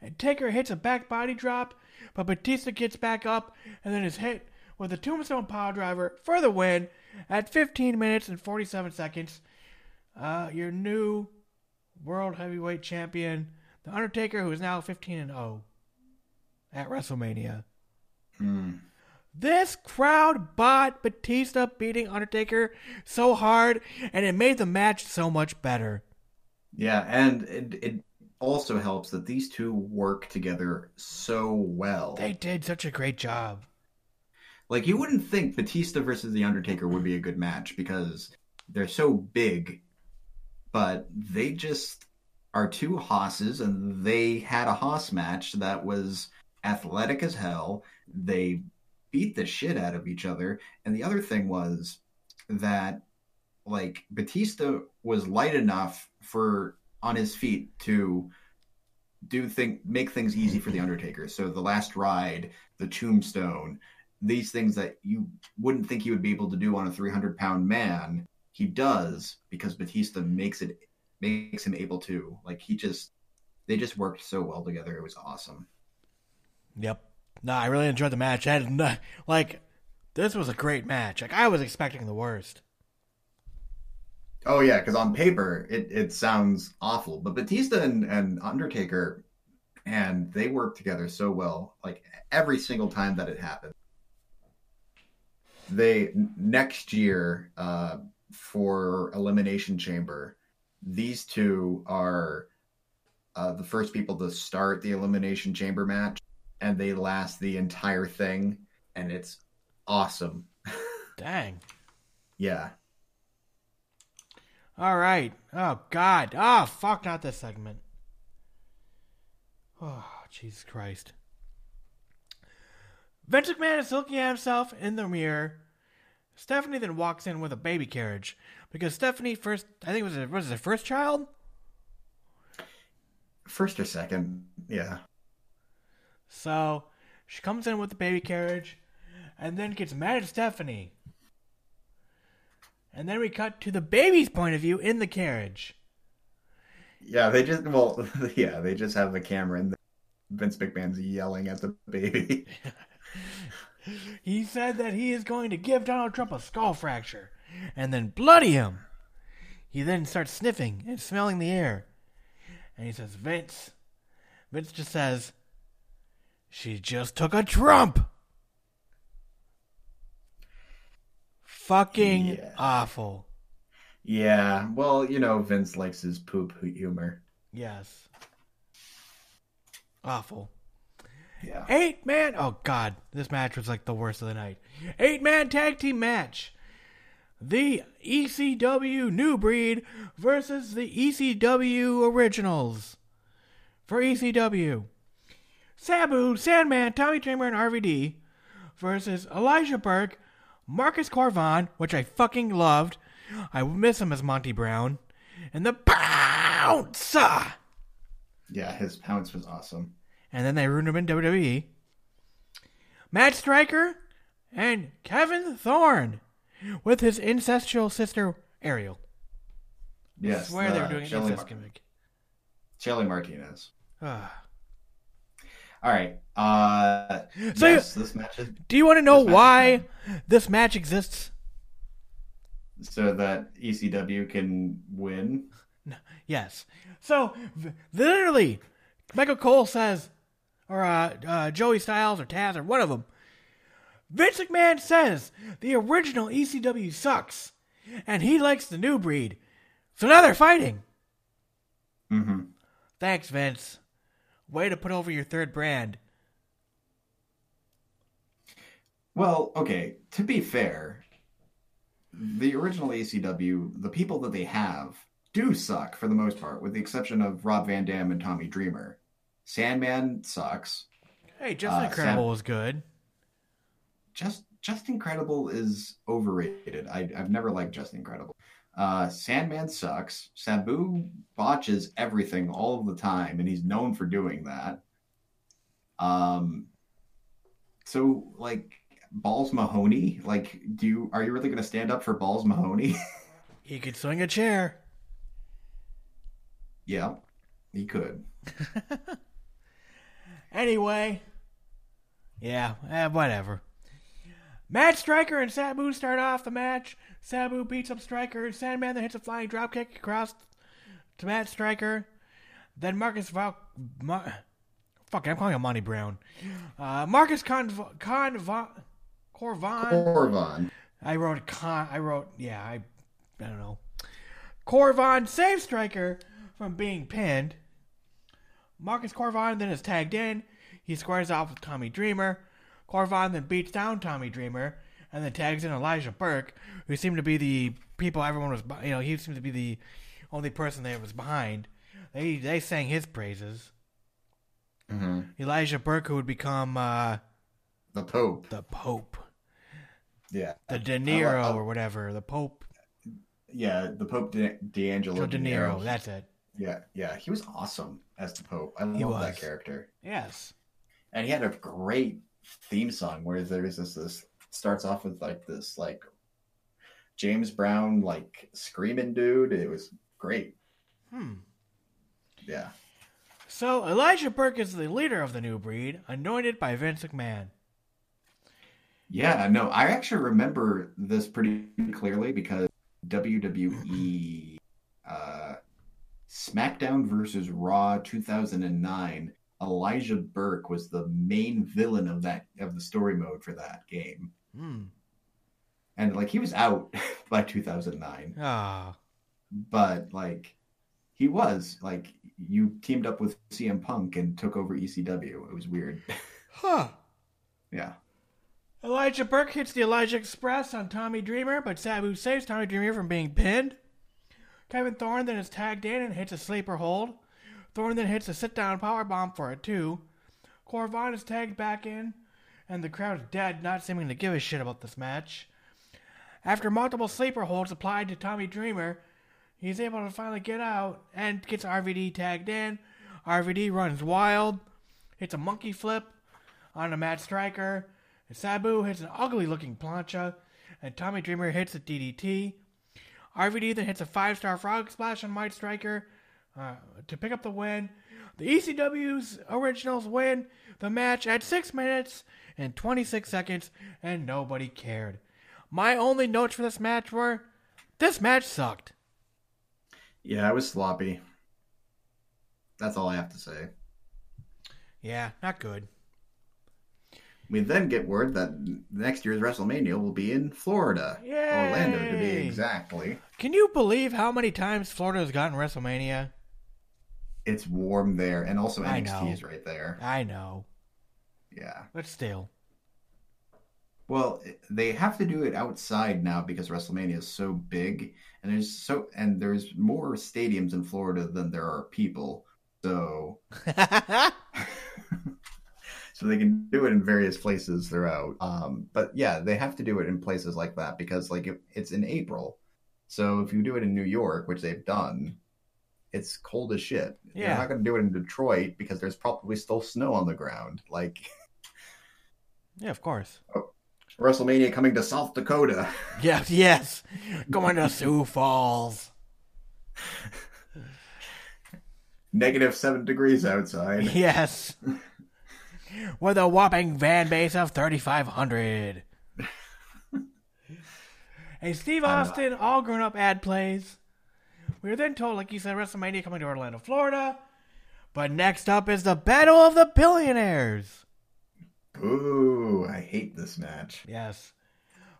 and Taker hits a back body drop, but Batista gets back up and then is hit with a tombstone power driver for the win at 15 minutes and 47 seconds. Uh, your new world heavyweight champion, The Undertaker, who is now 15 and 0 at WrestleMania. This crowd bought Batista beating Undertaker so hard, and it made the match so much better. Yeah, and it, it also helps that these two work together so well. They did such a great job. Like you wouldn't think Batista versus The Undertaker would be a good match because they're so big, but they just are two hosses and they had a hoss match that was athletic as hell. They beat the shit out of each other. And the other thing was that like Batista was light enough for on his feet to do thing make things easy for the Undertaker. So the last ride, the tombstone, these things that you wouldn't think he would be able to do on a 300 pound man, he does because Batista makes it makes him able to. Like he just they just worked so well together. It was awesome. Yep. No, I really enjoyed the match. I had no, like this was a great match. Like I was expecting the worst. Oh yeah, because on paper it, it sounds awful, but Batista and, and Undertaker, and they worked together so well. Like every single time that it happened, they next year uh, for Elimination Chamber, these two are uh, the first people to start the Elimination Chamber match, and they last the entire thing, and it's awesome. Dang. Yeah. All right. Oh God. Oh fuck! Not this segment. Oh Jesus Christ. Vince McMahon is looking at himself in the mirror. Stephanie then walks in with a baby carriage because Stephanie first, I think it was it was her first child. First or second, yeah. So she comes in with the baby carriage, and then gets mad at Stephanie. And then we cut to the baby's point of view in the carriage. Yeah, they just well, yeah, they just have the camera and Vince McMahon's yelling at the baby. He said that he is going to give Donald Trump a skull fracture and then bloody him. He then starts sniffing and smelling the air. And he says, Vince. Vince just says, She just took a Trump. Fucking Yeah. awful. yeah, well, you know, Vince likes his poop humor. Yes. Awful. Yeah. Eight man. Oh God, this match was like the worst of the night. Eight man tag team match. The ECW New Breed versus the ECW Originals. For ECW, Sabu, Sandman, Tommy Dreamer, and RVD versus Elijah Burke, Marcus Cor Von, which I fucking loved. I miss him as Monty Brown, and the Pounce. Yeah, his pounce was awesome. And then they ruined him in WWE. Matt Striker and Kevin Thorn with his incestual sister Ariel. Yes. I swear they were the doing an Shelly, incest gimmick. Shelly Martinez. Ah. All right. Uh, So yes, this match is Do you want to know This match why this match exists? so that ECW can win. Yes. So literally, Michael Cole says, or uh, uh, Joey Styles or Taz or one of them. Vince McMahon says the original ECW sucks, and he likes the new breed. So now they're fighting. Mm-hmm. Thanks, Vince. Way to put over your third brand. Well, okay. To be fair, the original ECW, the people that they have, do suck for the most part, with the exception of Rob Van Dam and Tommy Dreamer. Sandman sucks. Hey, Just Uh, Incredible Sam- was good. Just Justin Credible is overrated. I, I've never liked Justin Credible. Uh, Sandman sucks. Sabu botches everything all of the time, and he's known for doing that. Um, so like Balls Mahoney, like, do you are you really going to stand up for Balls Mahoney? He could swing a chair. yeah, he could. Anyway, yeah, eh, whatever. Matt Striker and Sabu start off the match. Sabu beats up Striker. Sandman then hits a flying dropkick across to Matt Striker. Then Marcus Val. Mar- Fuck, I'm calling him Monty Brown. Uh, Marcus Con Con Va- Cor Von. Corvon. I wrote con. I wrote yeah. I I don't know. Cor Von saves Striker from being pinned. Marcus Cor Von then is tagged in. He squares off with Tommy Dreamer. Cor Von then beats down Tommy Dreamer and then tags in Elijah Burke, who seemed to be the people everyone was. You know, he seemed to be the only person that was behind. They they sang his praises. hmm Elijah Burke, who would become uh, The Pope. the Pope, Yeah. the Dinero I- or whatever, the Pope. Yeah, the Pope De- D'Angelo De Dinero, Niro. that's it. Yeah, yeah, he was awesome as the Pope. I He love was. that character. Yes. And he had a great theme song where there's this this starts off with like this like James Brown like screaming dude. It was great. Hmm. Yeah. So Elijah Burke is the leader of the new breed, anointed by Vince McMahon. Yeah, no, I actually remember this pretty clearly because WWE SmackDown versus Raw 2009, Elijah Burke was the main villain of that of the story mode for that game, Hmm. and like he was out by 2009, Ah. but like he was like you teamed up with CM Punk and took over ECW. It was weird. Huh. yeah. Elijah Burke hits the Elijah Express on Tommy Dreamer, but Sabu saves Tommy Dreamer from being pinned. Kevin Thorn then is tagged in and hits a sleeper hold. Thorn then hits a sit down power bomb for a two. Cor Von is tagged back in, and the crowd is dead, not seeming to give a shit about this match. After multiple sleeper holds applied to Tommy Dreamer, he's able to finally get out and gets RVD tagged in. RVD runs wild, hits a monkey flip on a Matt Striker. And Sabu hits an ugly looking plancha, and Tommy Dreamer hits a DDT. RVD then hits a five star frog splash on Mike Striker uh, to pick up the win. The ECW's originals win the match at 6 minutes and 26 seconds, and nobody cared. My only notes for this match were this match sucked. Yeah, it was sloppy. That's all I have to say. Yeah, not good. We then get word that next year's WrestleMania will be in Florida, Orlando to be exactly. Can you believe how many times Florida has gotten WrestleMania? It's warm there, and also I NXT know. is right there. I know, Yeah. but still. Well, they have to do it outside now because WrestleMania is so big, and there's so and there's more stadiums in Florida than there are people. So, so they can do it in various places throughout. Um, but yeah, they have to do it in places like that because like it, it's in April. So if you do it in New York, which they've done, it's cold as shit. You're not going to do it in Detroit because there's probably still snow on the ground. Like yeah, of course. WrestleMania coming to South Dakota. Yes, yes. Going to Sioux Falls. Negative seven degrees outside. Yes. With a whopping fan base of 3,500. A Steve Austin all grown up ad plays. We are then told, like you said, WrestleMania coming to Orlando, Florida. But next up is the Battle of the Billionaires. Ooh, I hate this match. Yes.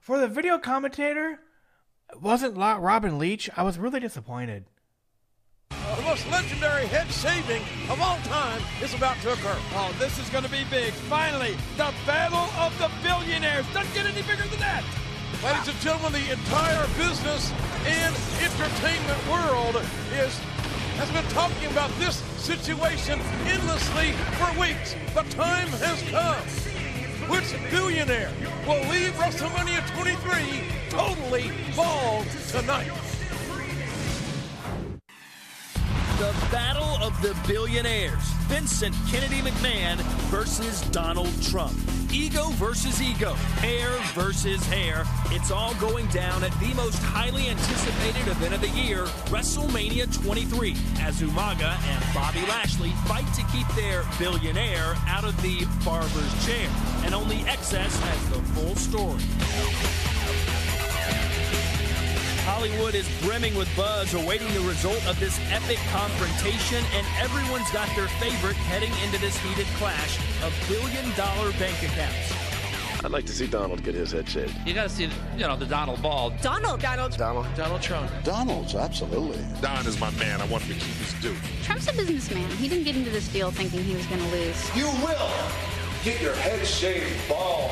For the video commentator, it wasn't Robin Leach. I was really disappointed. The most legendary head shaving of all time is about to occur. Oh, this is going to be big. Finally, the Battle of the Billionaires. Doesn't get any bigger than that. Ladies and gentlemen, the entire business and entertainment world is has been talking about this situation endlessly for weeks. The time has come. Which billionaire will leave WrestleMania 23 totally bald tonight? The Battle of the Billionaires. Vincent Kennedy McMahon versus Donald Trump. Ego versus ego. Hair versus hair. It's all going down at the most highly anticipated event of the year, WrestleMania 23, as Umaga and Bobby Lashley fight to keep their billionaire out of the barber's chair. And only Access has the full story. Hollywood is brimming with buzz awaiting the result of this epic confrontation, and everyone's got their favorite heading into this heated clash of billion dollar bank accounts. I'd like to see Donald get his head shaved. You gotta see, you know, the Donald bald. Donald. Donald. Donald? Donald Trump. Donald's, absolutely. Don is my man. I want him to keep his due. Trump's a businessman. He didn't get into this deal thinking he was going to lose. You will get your head shaved bald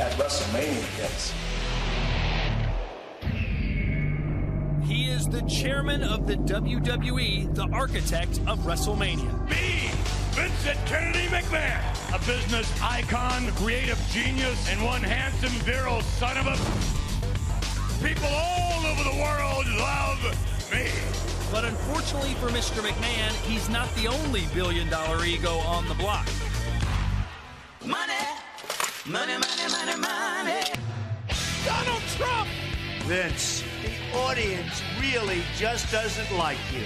at WrestleMania, yes. He is the chairman of the WWE, the architect of WrestleMania. Me, Vincent Kennedy McMahon, a business icon, creative genius, and one handsome, virile son of a. People all over the world love me. But unfortunately for Mr. McMahon, he's not the only billion dollar ego on the block. Money, money, money, money, money. Donald Trump! Vince, the audience really just doesn't like you.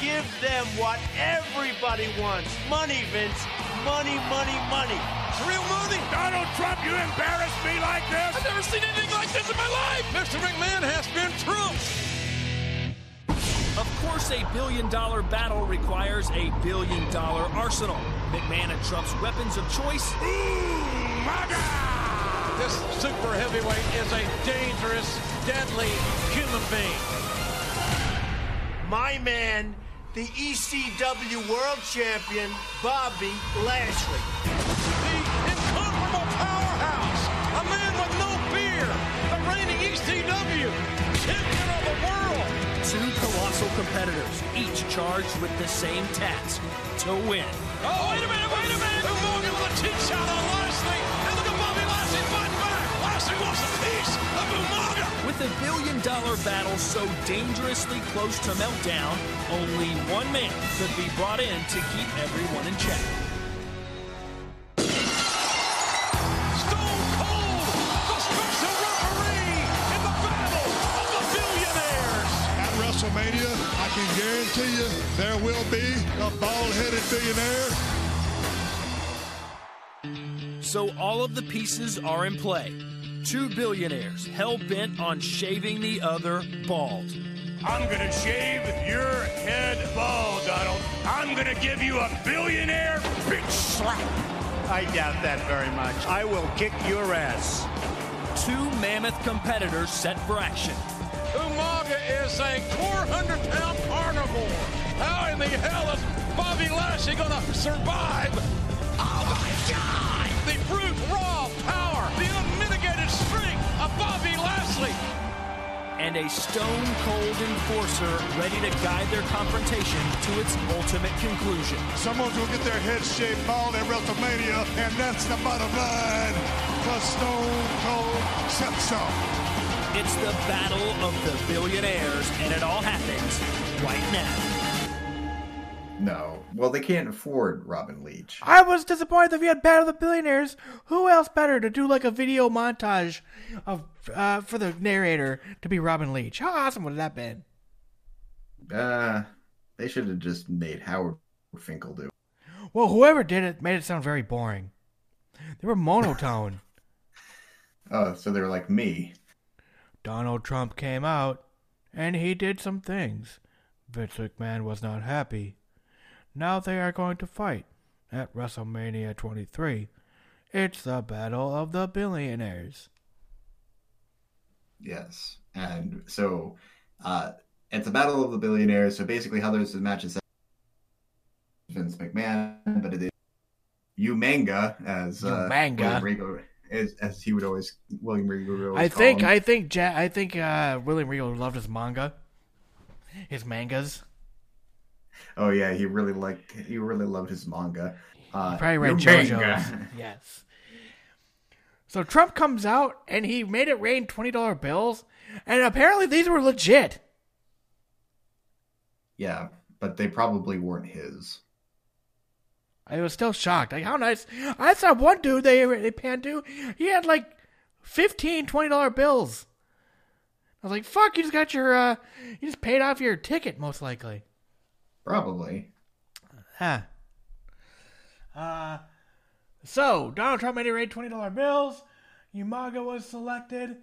give them what everybody wants. Money, Vince. Money, money, money. It's real money. Donald Trump, you embarrass me like this? I've never seen anything like this in my life. Mr. McMahon has been trumped. Of course, a billion dollar battle requires a billion dollar arsenal. McMahon and Trump's weapons of choice. This super heavyweight is a dangerous, deadly human being. My man, the ECW World Champion, Bobby Lashley. The incomparable powerhouse. A man with no fear. The reigning ECW champion of the world. Two colossal competitors, each charged with the same task to win. Oh, wait a minute, wait a minute. Umaga with a cheap shot on With a billion dollar battle so dangerously close to meltdown, only one man could be brought in to keep everyone in check. Stone Cold, the special referee in the battle of the billionaires. At WrestleMania, I can guarantee you there will be a bald-headed billionaire. So all of the pieces are in play. Two billionaires hell bent on shaving the other bald. I'm gonna shave your head bald, Donald. I'm gonna give you a billionaire bitch slap. I doubt that very much. I will kick your ass. Two mammoth competitors set for action. Umaga is a 400 pound carnivore. How in the hell is Bobby Lashley going to survive? Oh my God! The brute raw power, the And a stone cold enforcer ready to guide their confrontation to its ultimate conclusion. Someone's gonna get their head shaved bald at WrestleMania, and that's the bottom line. Cause Stone Cold said so. It's the battle of the billionaires, and it all happens right now. No. Well, they can't afford Robin Leach. I was disappointed that we had Battle of the Billionaires. Who else better to do like a video montage of uh, for the narrator to be Robin Leach? How awesome would that have been? Uh, they should have just made Howard Finkel do. it. Well, whoever did it made it sound very boring. They were monotone. Oh, so they were like me. Donald Trump came out and he did some things. Vince McMahon was not happy. Now they are going to fight at WrestleMania 23. It's the Battle of the Billionaires. Yes. And so uh, it's a battle of the billionaires. So basically, how there's the matches Vince McMahon, but it is Umanga as uh, Umanga. Regal, as, as he would always William Regal would always I think. I think ja- I think uh, William Regal loved his manga, his mangas. Oh yeah, he really liked he really loved his manga. Uh, He probably read. JoJo's. yes. So Trump comes out and he made it rain twenty dollar bills, and apparently these were legit. Yeah, but they probably weren't his. I was still shocked. Like how nice! I saw one dude they they panned to. He had like 15 20 dollar bills. I was like, "Fuck! You just got your uh, you just paid off your ticket, most likely." Probably. Huh. Uh, so Donald Trump made it rain twenty dollar bills. Umaga was selected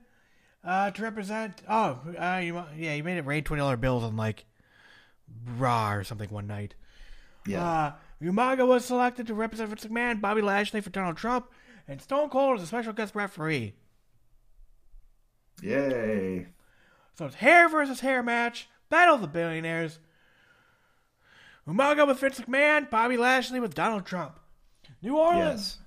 uh, to represent. Oh, uh, yeah, he made it rain twenty dollar bills on like Raw or something one night. Yeah. Uh, Umaga was selected to represent Vince McMahon, Bobby Lashley for Donald Trump, and Stone Cold as a special guest referee. Yay. So it's hair versus hair match, Battle of the Billionaires. Umaga with Vince McMahon, Bobby Lashley with Donald Trump. New Orleans,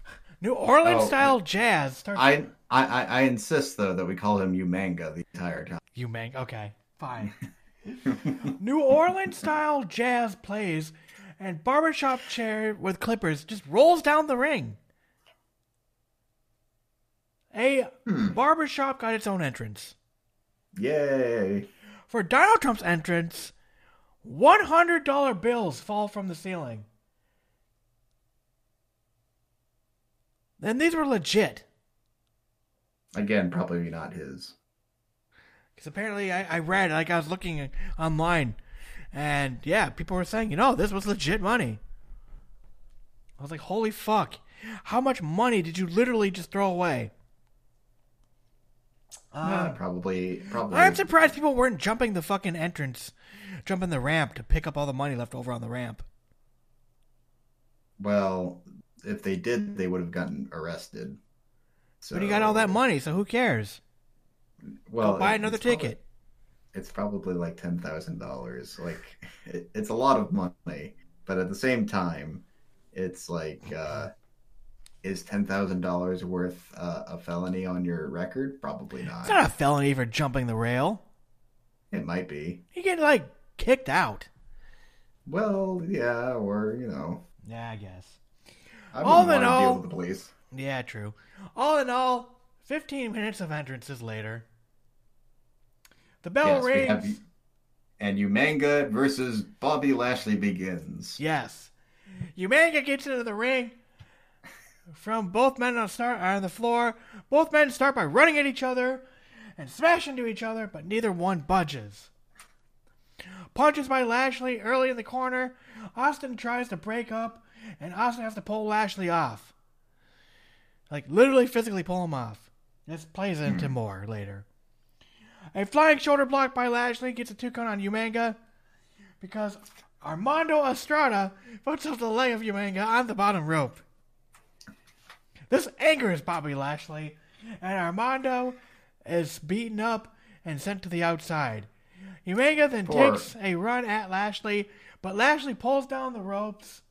New Orleans Oh, style jazz starts. I, I I I insist though that we call him Umanga the entire time. You mang okay, fine. New Orleans style jazz plays, and barbershop chair with clippers just rolls down the ring. A hmm. barbershop got its own entrance. Yay. For Donald Trump's entrance, $100 bills fall from the ceiling. And these were legit. Again, probably not his. Because apparently I, I read, like I was looking online, And yeah, people were saying, you know, this was legit money. I was like, holy fuck. How much money did you literally just throw away? Uh, probably, probably. I'm surprised people weren't jumping the fucking entrance, jumping the ramp to pick up all the money left over on the ramp. Well, if they did, they would have gotten arrested. So, But you got all that money, so who cares? Well, Go buy it- another it's probably- ticket. it's probably like ten thousand dollars. Like, it, it's a lot of money, but at the same time, it's like, uh, is ten thousand dollars worth uh, a felony on your record? Probably not. It's not a felony for jumping the rail. It might be. You get like kicked out. Well, yeah, or you know, Yeah, I guess. I all in all, with the police. yeah, true. All in all, 15 minutes of entrances later, the bell Yes, rings. have- and Umanga versus Bobby Lashley begins. Yes. Umanga gets into the ring from both men on start on uh, the floor. Both men start by running at each other and smash into each other, but neither one budges. Punches by Lashley early in the corner. Austin tries to break up, and Austin has to pull Lashley off. Like literally physically pull him off. This plays hmm. into more later. A flying shoulder block by Lashley gets a two count on Umanga because Armando Estrada puts up the leg of Umanga on the bottom rope. This angers Bobby Lashley, and Armando is beaten up and sent to the outside. Umanga then takes a run at Lashley, but Lashley pulls down the ropes,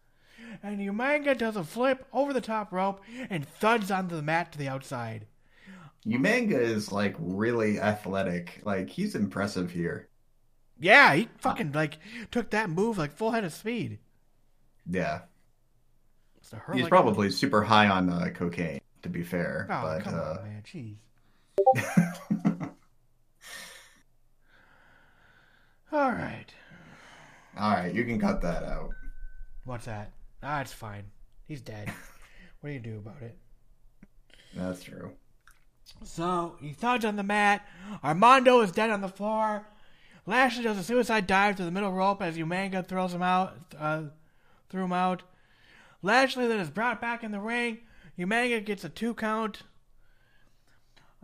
and Umanga does a flip over the top rope and thuds onto the mat to the outside. Umanga is like really athletic. Like he's impressive here. Yeah, he fucking like took that move like full head of speed. Yeah. It's a He's like- probably super high on uh, cocaine, to be fair. Oh, but come uh, on, man. Jeez. All right. all right, you can cut that out. What's that? Ah, it's fine. He's dead. what do you do about it? That's true. So he thuds on the mat. Armando is dead on the floor. Lashley does a suicide dive to the middle rope as Umanga throws him out, uh, threw him out. Lashley then is brought back in the ring. Umanga gets a two count.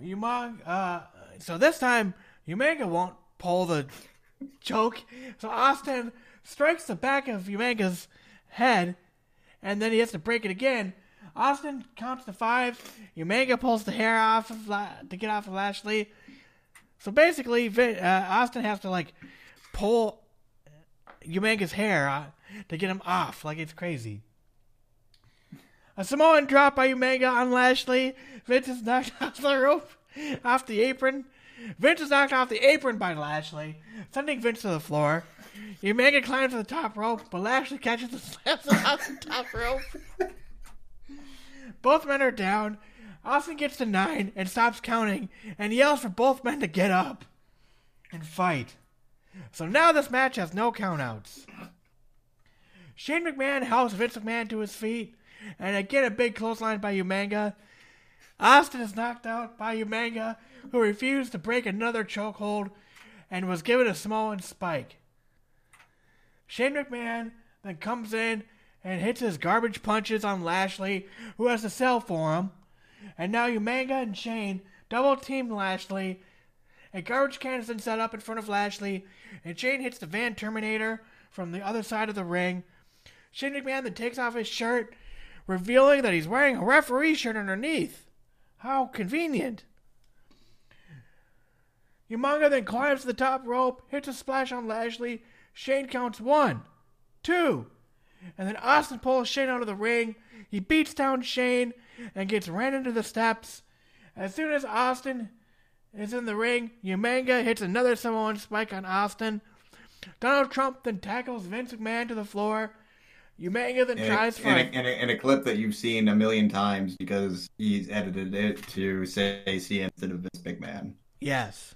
Umanga, uh, so this time Umanga won't pull the choke. So Austin strikes the back of Umanga's head, and then he has to break it again. Austin counts to five. Umanga pulls the hair off of to get off of Lashley. So basically, uh, Austin has to like pull Umanga's hair uh, to get him off. Like it's crazy. A Samoan drop by Umanga on Lashley. Vince is knocked off the rope, off the apron. Vince is knocked off the apron by Lashley, sending Vince to the floor. Umanga climbs to the top rope, but Lashley catches and slams him off the top rope. Both men are down. Austin gets to nine and stops counting and yells for both men to get up and fight. So now this match has no countouts. Shane McMahon helps Vince McMahon to his feet, and again a big clothesline by Umanga. Austin is knocked out by Umanga, who refused to break another chokehold and was given a Samoan spike. Shane McMahon then comes in and hits his garbage punches on Lashley, who has to sell for him. And now Umanga and Shane double team Lashley. A garbage can is then set up in front of Lashley, and Shane hits the Van Terminator from the other side of the ring. Shane McMahon then takes off his shirt, revealing that he's wearing a referee shirt underneath. How convenient. Umanga then climbs to the top rope, hits a splash on Lashley. Shane counts one, two, and then Austin pulls Shane out of the ring. He beats down Shane and gets ran into the steps. As soon as Austin is in the ring, Umanga hits another Samoan spike on Austin. Donald Trump then tackles Vince McMahon to the floor. Umanga then In tries a, for in, a, in, a, in a clip that you've seen a million times because he's edited it to say CM instead of Vince McMahon. yes,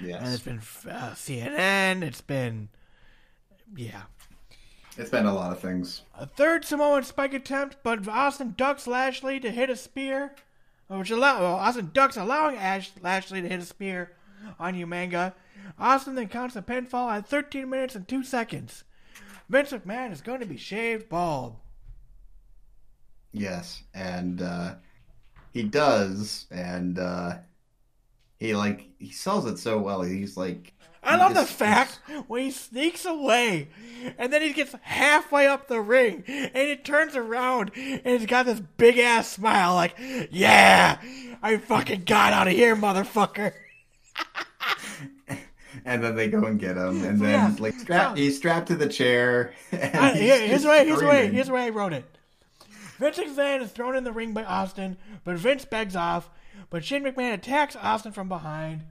Yes. and it's been uh, CNN. It's been yeah. It's been a lot of things. A third Samoan spike attempt, but Austin ducks Lashley to hit a spear, which allow well, Austin ducks allowing Ash, Lashley to hit a spear. on Umanga. Austin then counts the pinfall at 13 minutes and 2 seconds. Vince McMahon is going to be shaved bald. Yes, and uh, he does, and uh, he like he sells it so well. He's like, I love the fact when he sneaks away and then he gets halfway up the ring and he turns around and he's got this big ass smile like, yeah, I fucking got out of here, motherfucker. and then they go and get him, and then Yeah. like strap, he's strapped to the chair. And I, he's here, here's the way, here's the way, here's the way I wrote it. Vince McMahon is thrown in the ring by Austin, but Vince begs off. But Shane McMahon attacks Austin from behind,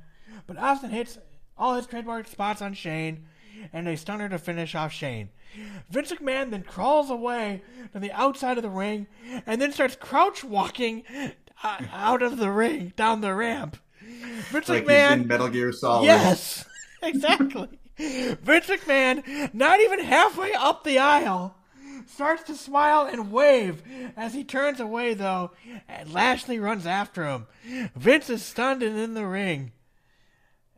but Austin hits all his trademark spots on Shane, and a stunner to finish off Shane. Vince McMahon then crawls away to the outside of the ring, and then starts crouch walking uh, out of the ring down the ramp. Vince like McMahon Metal Gear Solid. Yes, exactly. Vince McMahon, not even halfway up the aisle, starts to smile and wave as he turns away, though, and Lashley runs after him. Vince is stunned and in the ring.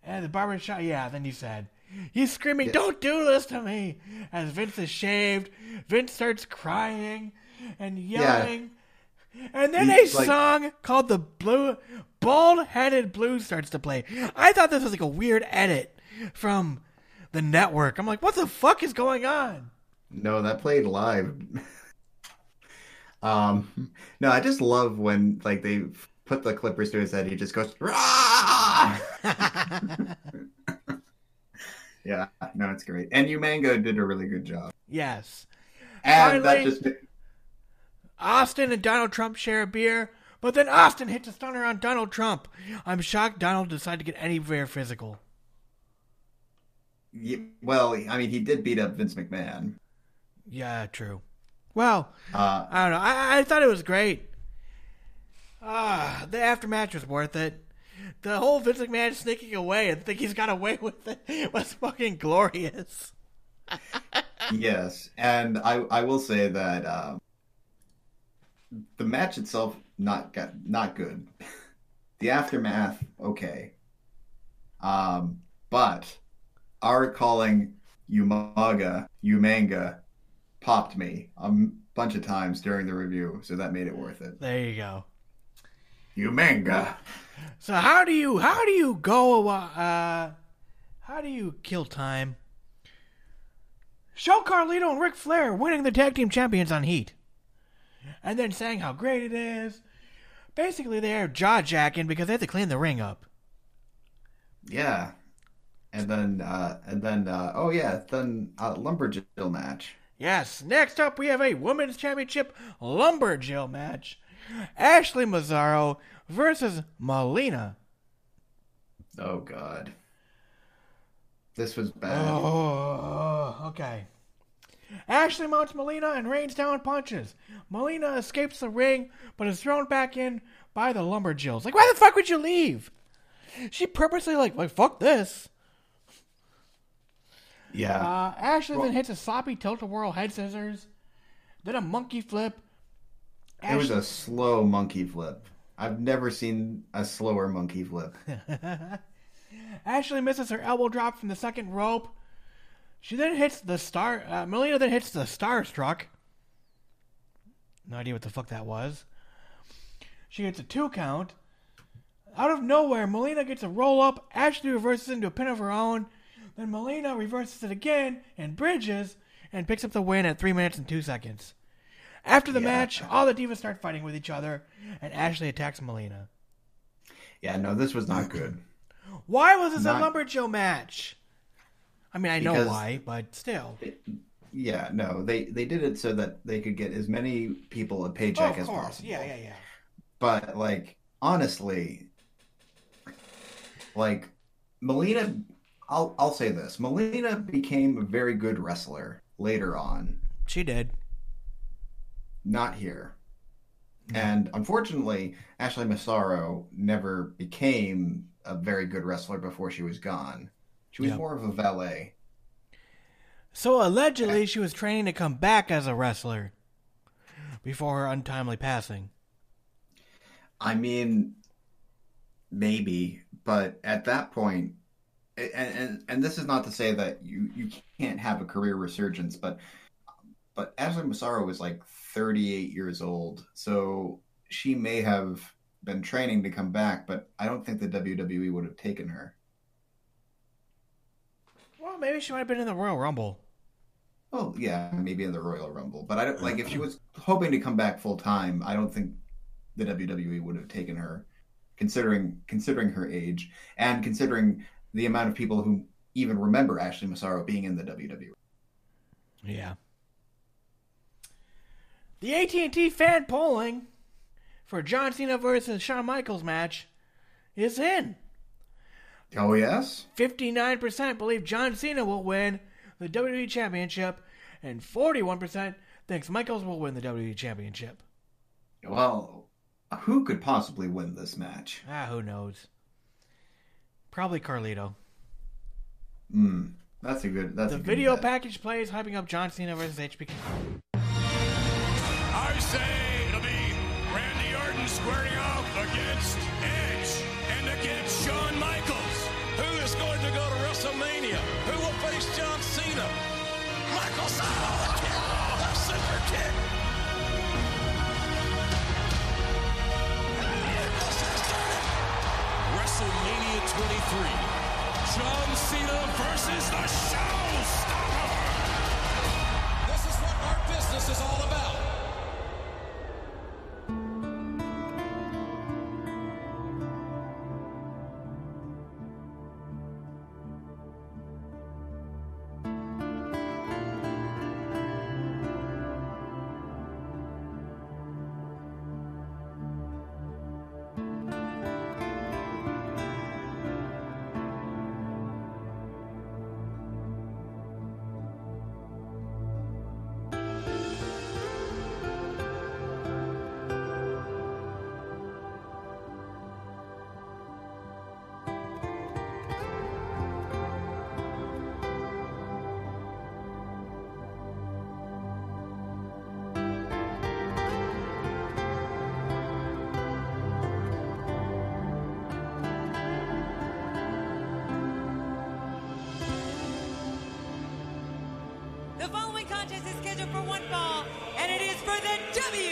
And the barber shot, yeah, then he said, He's screaming, Don't do this to me! As Vince is shaved, Vince starts crying and yelling. Yeah. And then He's a like- song called the Blue Bald Headed Blues starts to play. I thought this was like a weird edit from the network. I'm like, what the fuck is going on? No, that played live. um, no, I just love when like they put the clippers to his head. He just goes, yeah, no, it's great. And Umango did a really good job. Yes. And that just Austin and Donald Trump share a beer, but then Austin hits a stunner on Donald Trump. I'm shocked Donald decided to get anywhere physical. y- well, I mean, he did beat up Vince McMahon. Yeah, true. Well, Uh, I don't know. I, I thought it was great. Ah, the aftermatch was worth it. The whole Vince McMahon sneaking away and think he's got away with it was fucking glorious. yes, and I I will say that um, the match itself not got not good. The aftermath okay, um, but our calling Umaga Umanga popped me a bunch of times during the review, so that made it worth it. There you go. Umanga. So how do you how do you go uh how do you kill time? Show Carlito and Ric Flair winning the tag team champions on Heat. And then saying how great it is. Basically they're jaw jacking because they have to clean the ring up. Yeah, and then uh, and then uh, oh yeah, then uh, lumberjill match. Yes, next up we have a women's championship lumberjill match. Ashley Massaro versus Melina. Oh god, this was bad. Oh, okay. Ashley mounts Melina and rains down punches. Melina escapes the ring, but is thrown back in by the Lumberjills. Like, why the fuck would you leave? She purposely like, like fuck this. Yeah. Uh, Ashley then hits a sloppy tilt-a-whirl head scissors, then a monkey flip. It was a slow monkey flip. I've never seen a slower monkey flip. Ashley misses her elbow drop from the second rope. She then hits the star. Uh, Melina then hits the star struck. No idea what the fuck that was. She gets a two count. Out of nowhere, Melina gets a roll up. Ashley reverses into a pin of her own. Then Melina reverses it again and bridges and picks up the win at three minutes and two seconds. After the match, all the divas start fighting with each other, and Ashley attacks Melina. Yeah, no, this was not good. Why was this Not- a lumberjill match? I mean, I know Because- why, but still. Yeah, no, they they did it so that they could get as many people a Oh, paycheck of as course. possible. Yeah, yeah, yeah. But like honestly, like Melina, I'll I'll say this: Melina became a very good wrestler later on. She did. Not here. And unfortunately, Ashley Massaro never became a very good wrestler before she was gone. She was Yep. more of a valet. So allegedly, she was training to come back as a wrestler before her untimely passing. I mean, maybe, but at that point, and, and and this is not to say that you you can't have a career resurgence, but but Ashley Massaro was like 38 years old, so she may have been training to come back, but I don't think the WWE would have taken her. Well, maybe she might have been in the Royal Rumble. Well, yeah, maybe in the Royal Rumble, but I don't like if she was hoping to come back full time. I don't think the WWE would have taken her, considering considering her age and considering the amount of people who even remember Ashley Massaro being in the WWE. Yeah. The AT&T fan polling for John Cena versus Shawn Michaels match is in. Oh yes. 59% believe John Cena will win the WWE Championship, and 41% thinks Michaels will win the WWE Championship. Well, who could possibly win this match? Ah, who knows? Probably Carlito. Hmm, that's a good. That's the a good video bet. package plays hyping up John Cena versus HBK. I say it'll be Randy Orton squaring off against versus the Showstopper. Contest is scheduled for one fall, and it is for the WWE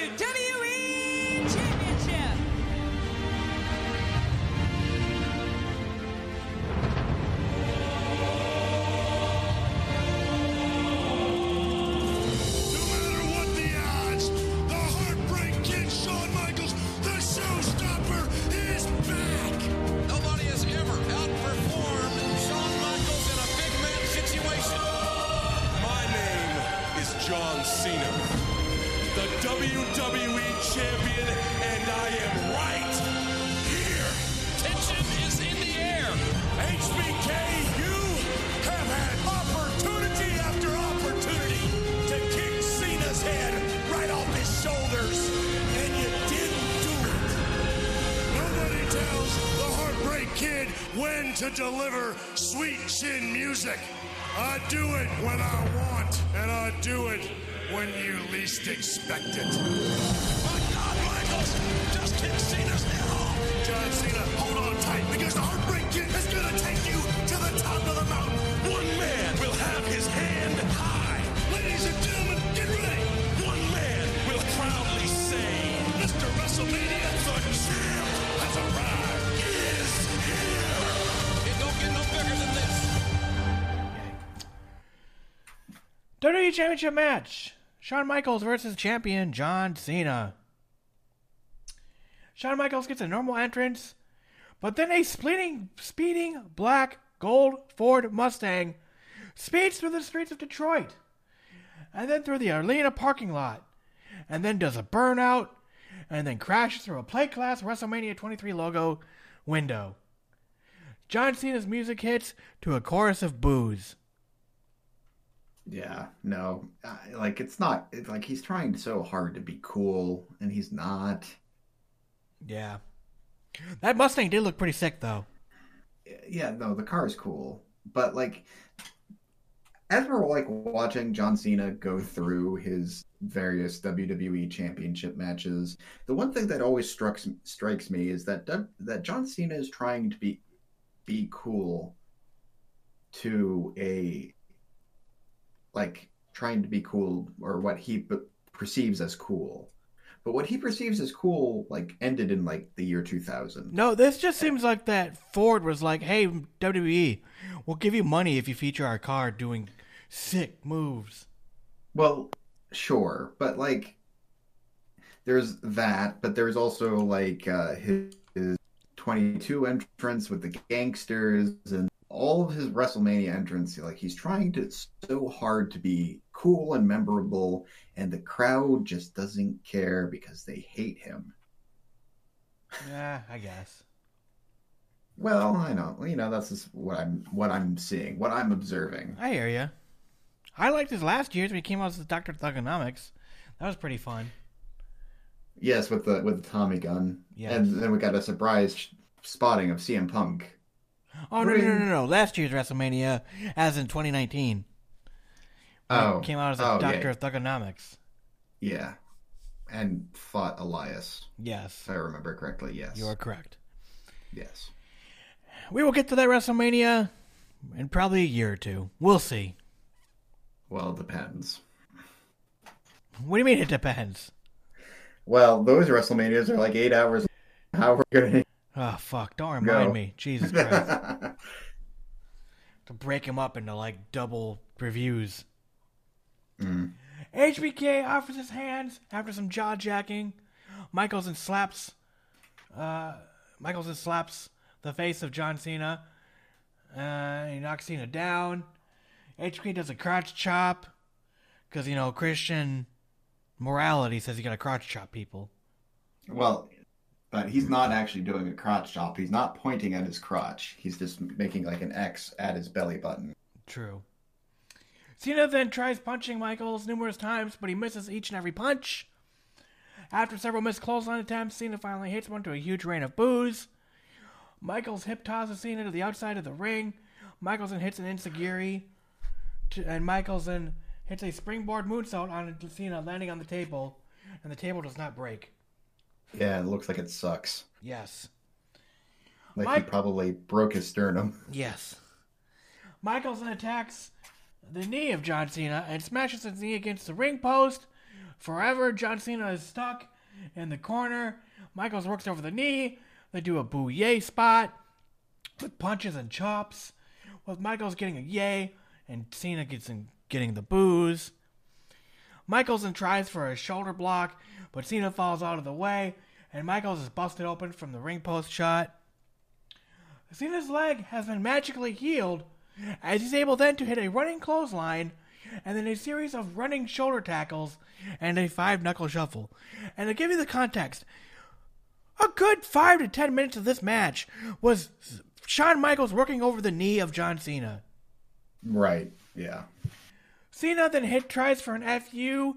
when I want, and I do it when you least expect it. My God, Michaels, just kick Cena's head off. John Cena, Championship match: Shawn Michaels versus champion John Cena. Shawn Michaels gets a normal entrance, but then a speeding, speeding black gold Ford Mustang speeds through the streets of Detroit, and then through the arena parking lot, and then does a burnout, and then crashes through a plate glass WrestleMania 23 logo window. John Cena's music hits to a chorus of boos. Yeah, no, like it's not. It's like he's trying so hard to be cool, and he's not. Yeah. That Mustang did look pretty sick, though. Yeah, no, the car is cool, but like, as we're like watching John Cena go through his various WWE Championship matches, the one thing that always strikes strikes me is that that John Cena is trying to be be cool to a like trying to be cool or what he p- perceives as cool. But what he perceives as cool like ended in like the year 2000. No, this just seems like that Ford was like, "Hey, WWE, we'll give you money if you feature our car doing sick moves." Well, sure, but like there's that, but there's also like uh, his, his 22 entrance with the gangsters and all of his WrestleMania entrance. Like he's trying to so hard to be cool and memorable, and the crowd just doesn't care because they hate him. Yeah, I guess. Well, I know, you know, that's just what I'm what I'm seeing, what I'm observing. I hear you. I liked his last years when he came out as the Doctor Thuganomics. That was pretty fun. Yes, with the with the Tommy gun, and then we got a surprise spotting of CM Punk. Oh no, no, no, no, no! Last year's WrestleMania, as in 2019. Oh, came out as a oh, yeah. Doctor of Thuganomics. Yeah, and fought Elias. Yes, if I remember correctly. Yes, You are correct. Yes. We will get to that WrestleMania in probably a year or two. We'll see. Well, it depends. What do you mean it depends? Well, those WrestleManias are like eight hours. How we're gonna? Oh fuck! Don't remind Go. me. Jesus Christ! to break him up into like double reviews. Mm. HBK offers his hands after some jaw jacking. Michaels and slaps. Uh, Michaels and slaps the face of John Cena. Uh, he knocks Cena down. HBK does a crotch chop because you know Christian morality says you got to crotch chop people. Well, but he's not actually doing a crotch chop. He's not pointing at his crotch. He's just making like an X at his belly button. True. Cena then tries punching Michaels numerous times, but he misses each and every punch. After several missed clothesline attempts, Cena finally hits one to a huge rain of boos. Michaels hip tosses Cena to the outside of the ring. Michaels then hits an Enziguri, and Michaels then hits a springboard moonsault on Cena, landing on the table, and the table does not break. Yeah, it looks like it sucks. Yes. Like Mike- he probably broke his sternum. Yes. Michaels then attacks the knee of John Cena and smashes his knee against the ring post. Forever, John Cena is stuck in the corner. Michaels works over the knee. They do a boo yay spot with punches and chops, with Michaels getting a yay and Cena gets in, getting the boos. Michaels then tries for a shoulder block, but Cena falls out of the way, and Michaels is busted open from the ring post shot. Cena's leg has been magically healed, as he's able then to hit a running clothesline, and then a series of running shoulder tackles, and a five knuckle shuffle. And to give you the context, a good five to ten minutes of this match was Shawn Michaels working over the knee of John Cena. Right. Yeah. Cena then hit tries for an FU,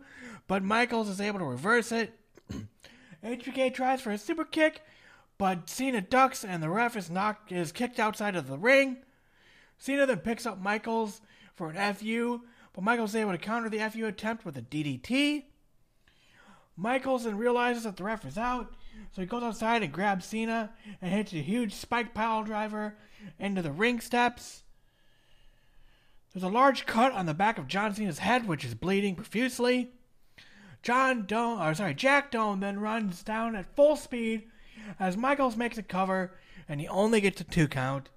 but Michaels is able to reverse it. HBK tries for a super kick, but Cena ducks and the ref is knocked is kicked outside of the ring. Cena then picks up Michaels for an FU, but Michaels is able to counter the FU attempt with a DDT. Michaels then realizes that the ref is out, so he goes outside and grabs Cena and hits a huge spike pile driver into the ring steps. There's a large cut on the back of John Cena's head, which is bleeding profusely. John Doan, or sorry, Jack Doan then runs down at full speed as Michaels makes a cover, and he only gets a two count.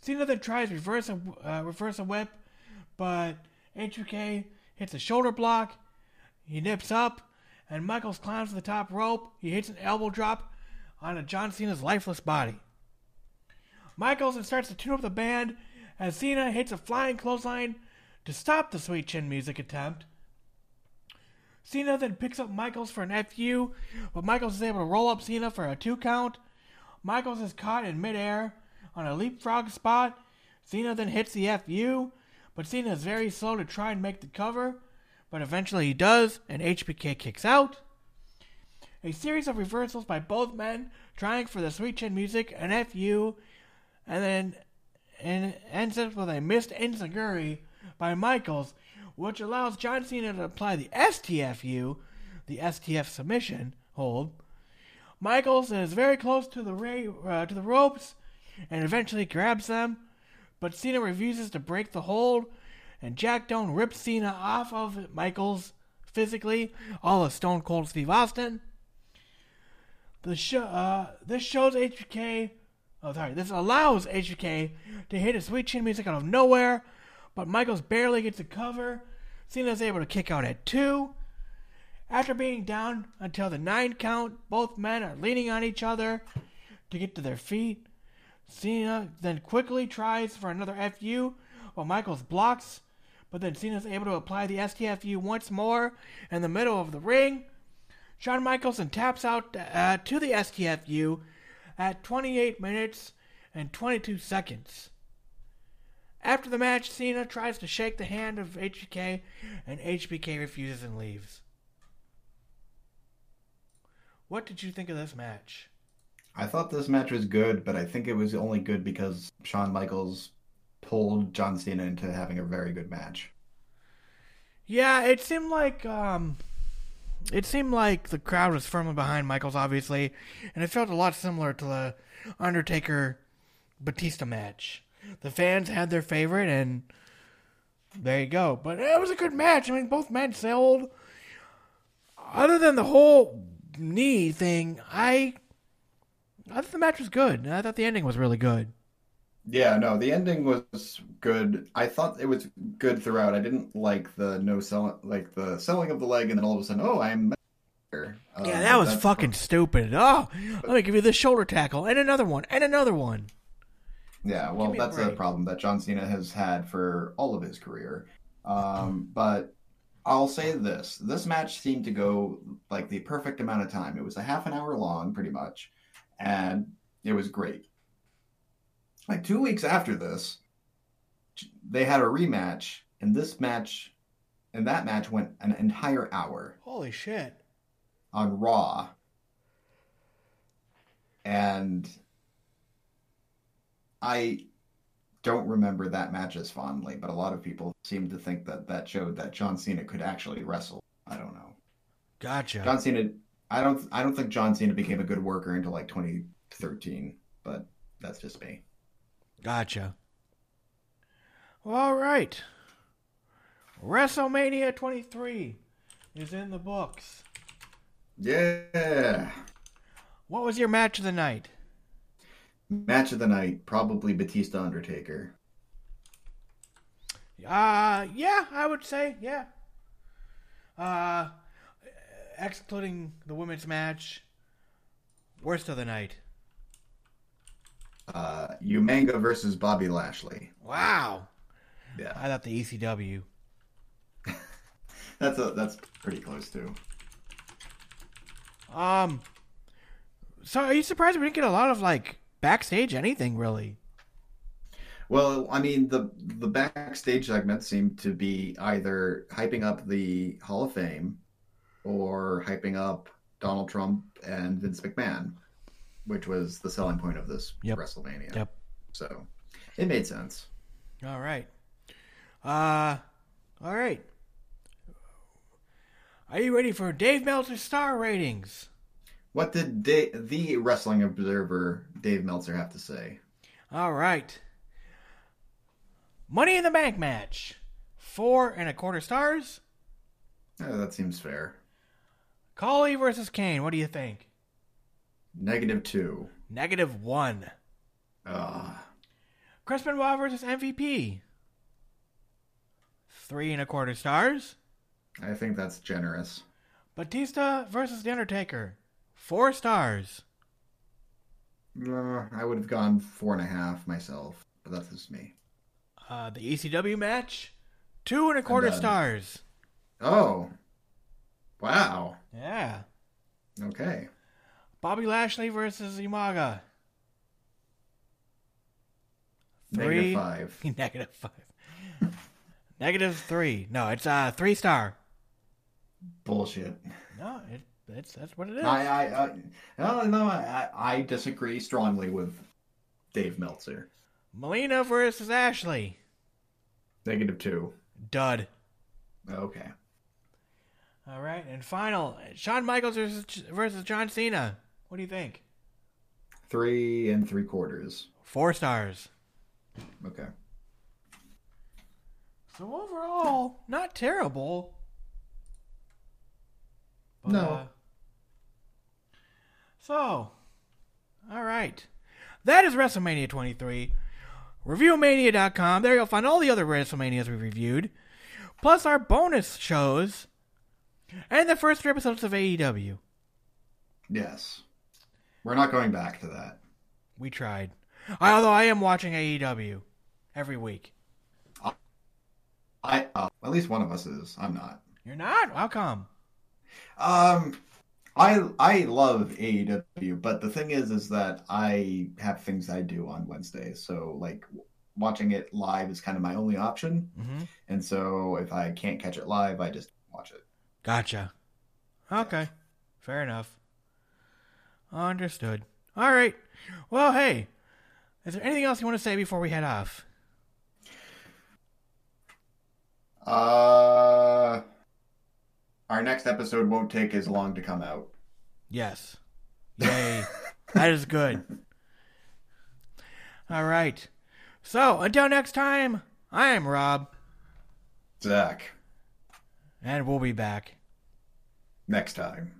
Cena then tries reverse a uh, reverse a whip, but HBK hits a shoulder block. He nips up, and Michaels climbs to the top rope. He hits an elbow drop onto John Cena's lifeless body. Michaels then starts to tune up the band as Cena hits a flying clothesline to stop the sweet chin music attempt. Cena then picks up Michaels for an FU, but Michaels is able to roll up Cena for a two count. Michaels is caught in midair on a leapfrog spot. Cena then hits the FU, but Cena is very slow to try and make the cover, but eventually he does, and HBK kicks out. A series of reversals by both men trying for the sweet chin music and FU, and then and ends up with a missed Enziguri by Michaels, which allows John Cena to apply the STFU, the STF submission hold. Michaels is very close to the ra- uh, to the ropes, and eventually grabs them, but Cena refuses to break the hold, and Jack Doan rips Cena off of Michaels physically, all of Stone Cold Steve Austin. The show, uh, this shows HBK. Oh, sorry. This allows HBK to hit a sweet chin music out of nowhere, but Michaels barely gets a cover. Cena's able to kick out at two. After being down until the nine count, both men are leaning on each other to get to their feet. Cena then quickly tries for another FU while Michaels blocks, but then Cena's able to apply the STFU once more in the middle of the ring. Shawn Michaels then taps out uh, to the STFU at 28 minutes and 22 seconds. After the match, Cena tries to shake the hand of HBK, and HBK refuses and leaves. What did you think of this match? I thought this match was good, but I think it was only good because Shawn Michaels pulled John Cena into having a very good match. Yeah, it seemed like um, it seemed like the crowd was firmly behind Michaels, obviously, and it felt a lot similar to the Undertaker Batista match. The fans had their favorite, and there you go. But it was a good match. I mean, both men sold. Other than the whole knee thing, I I thought the match was good. I thought the ending was really good. Yeah, no, the ending was good. I thought it was good throughout. I didn't like the no selling, like the selling of the leg, and then all of a sudden, oh, I'm. Yeah, um, that was fucking stupid. Oh, let me give you the shoulder tackle and another one and another one. Yeah, well, a that's a problem that John Cena has had for all of his career. Um, but I'll say this: this match seemed to go like the perfect amount of time. It was a half an hour long, pretty much, and it was great. Like two weeks after this, they had a rematch, and this match, and that match went an entire hour Holy shit. on Raw. And I don't remember that match as fondly, but a lot of people seem to think that that showed that John Cena could actually wrestle. I don't know. Gotcha. John Cena, I don't, I don't think John Cena became a good worker until like 2013, but that's just me. Gotcha. All right. WrestleMania 23 is in the books. Yeah. What was your match of the night? Match of the night, probably Batista Undertaker. Uh, yeah, I would say, yeah. Uh, excluding the women's match, worst of the night. Uh, Umaga versus Bobby Lashley. Wow. Yeah. I thought the ECW. That's a that's pretty close too. Um, so are you surprised we didn't get a lot of like backstage anything really? Well, I mean the the backstage segments seem to be either hyping up the Hall of Fame or hyping up Donald Trump and Vince McMahon, which was the selling point of this Yep. WrestleMania. Yep. So it made sense. All right. Uh, all right. Are you ready for Dave Meltzer's star ratings? What did Da- the Wrestling Observer Dave Meltzer have to say? All right. Money in the Bank match. Four and a quarter stars. Uh, that seems fair. Khali versus Kane. What do you think? Negative two. Negative one. Ah, Chris Benoit versus MVP. Three and a quarter stars. I think that's generous. Batista versus The Undertaker. Four stars. Uh, I would have gone four and a half myself, but that's just me. Uh, the ECW match. Two and a quarter stars. Oh, wow. Yeah. Okay. Bobby Lashley versus Umaga. Negative Three. five. Negative five. Negative three. No, it's uh three star. Bullshit. No, it, it's that's what it is. I, I, I, no, no, I, I I disagree strongly with Dave Meltzer. Melina versus Ashley. Negative two. Dud. Okay. All right, and final, Shawn Michaels versus, versus John Cena. What do you think? Three and three quarters. Four stars. Okay. So overall, not terrible. But, No. uh, so, all right. That is WrestleMania 23. ReviewMania.com. There you'll find all the other WrestleManias we reviewed, plus our bonus shows, and the first three episodes of AEW. Yes. We're not going back to that. We tried. Although I am watching AEW every week. I uh, at least one of us is. I'm not. You're not? How come? Um, I I love AEW, but the thing is, is that I have things I do on Wednesdays. So like watching it live is kind of my only option. Mm-hmm. And so if I can't catch it live, I just watch it. Gotcha. Okay. Fair enough. Understood. All right. Well, hey, is there anything else you want to say before we head off? Uh, our next episode won't take as long to come out. Yes. Yay. that is good. All right. So, until next time, I am Rob. Zach. And we'll be back. Next time.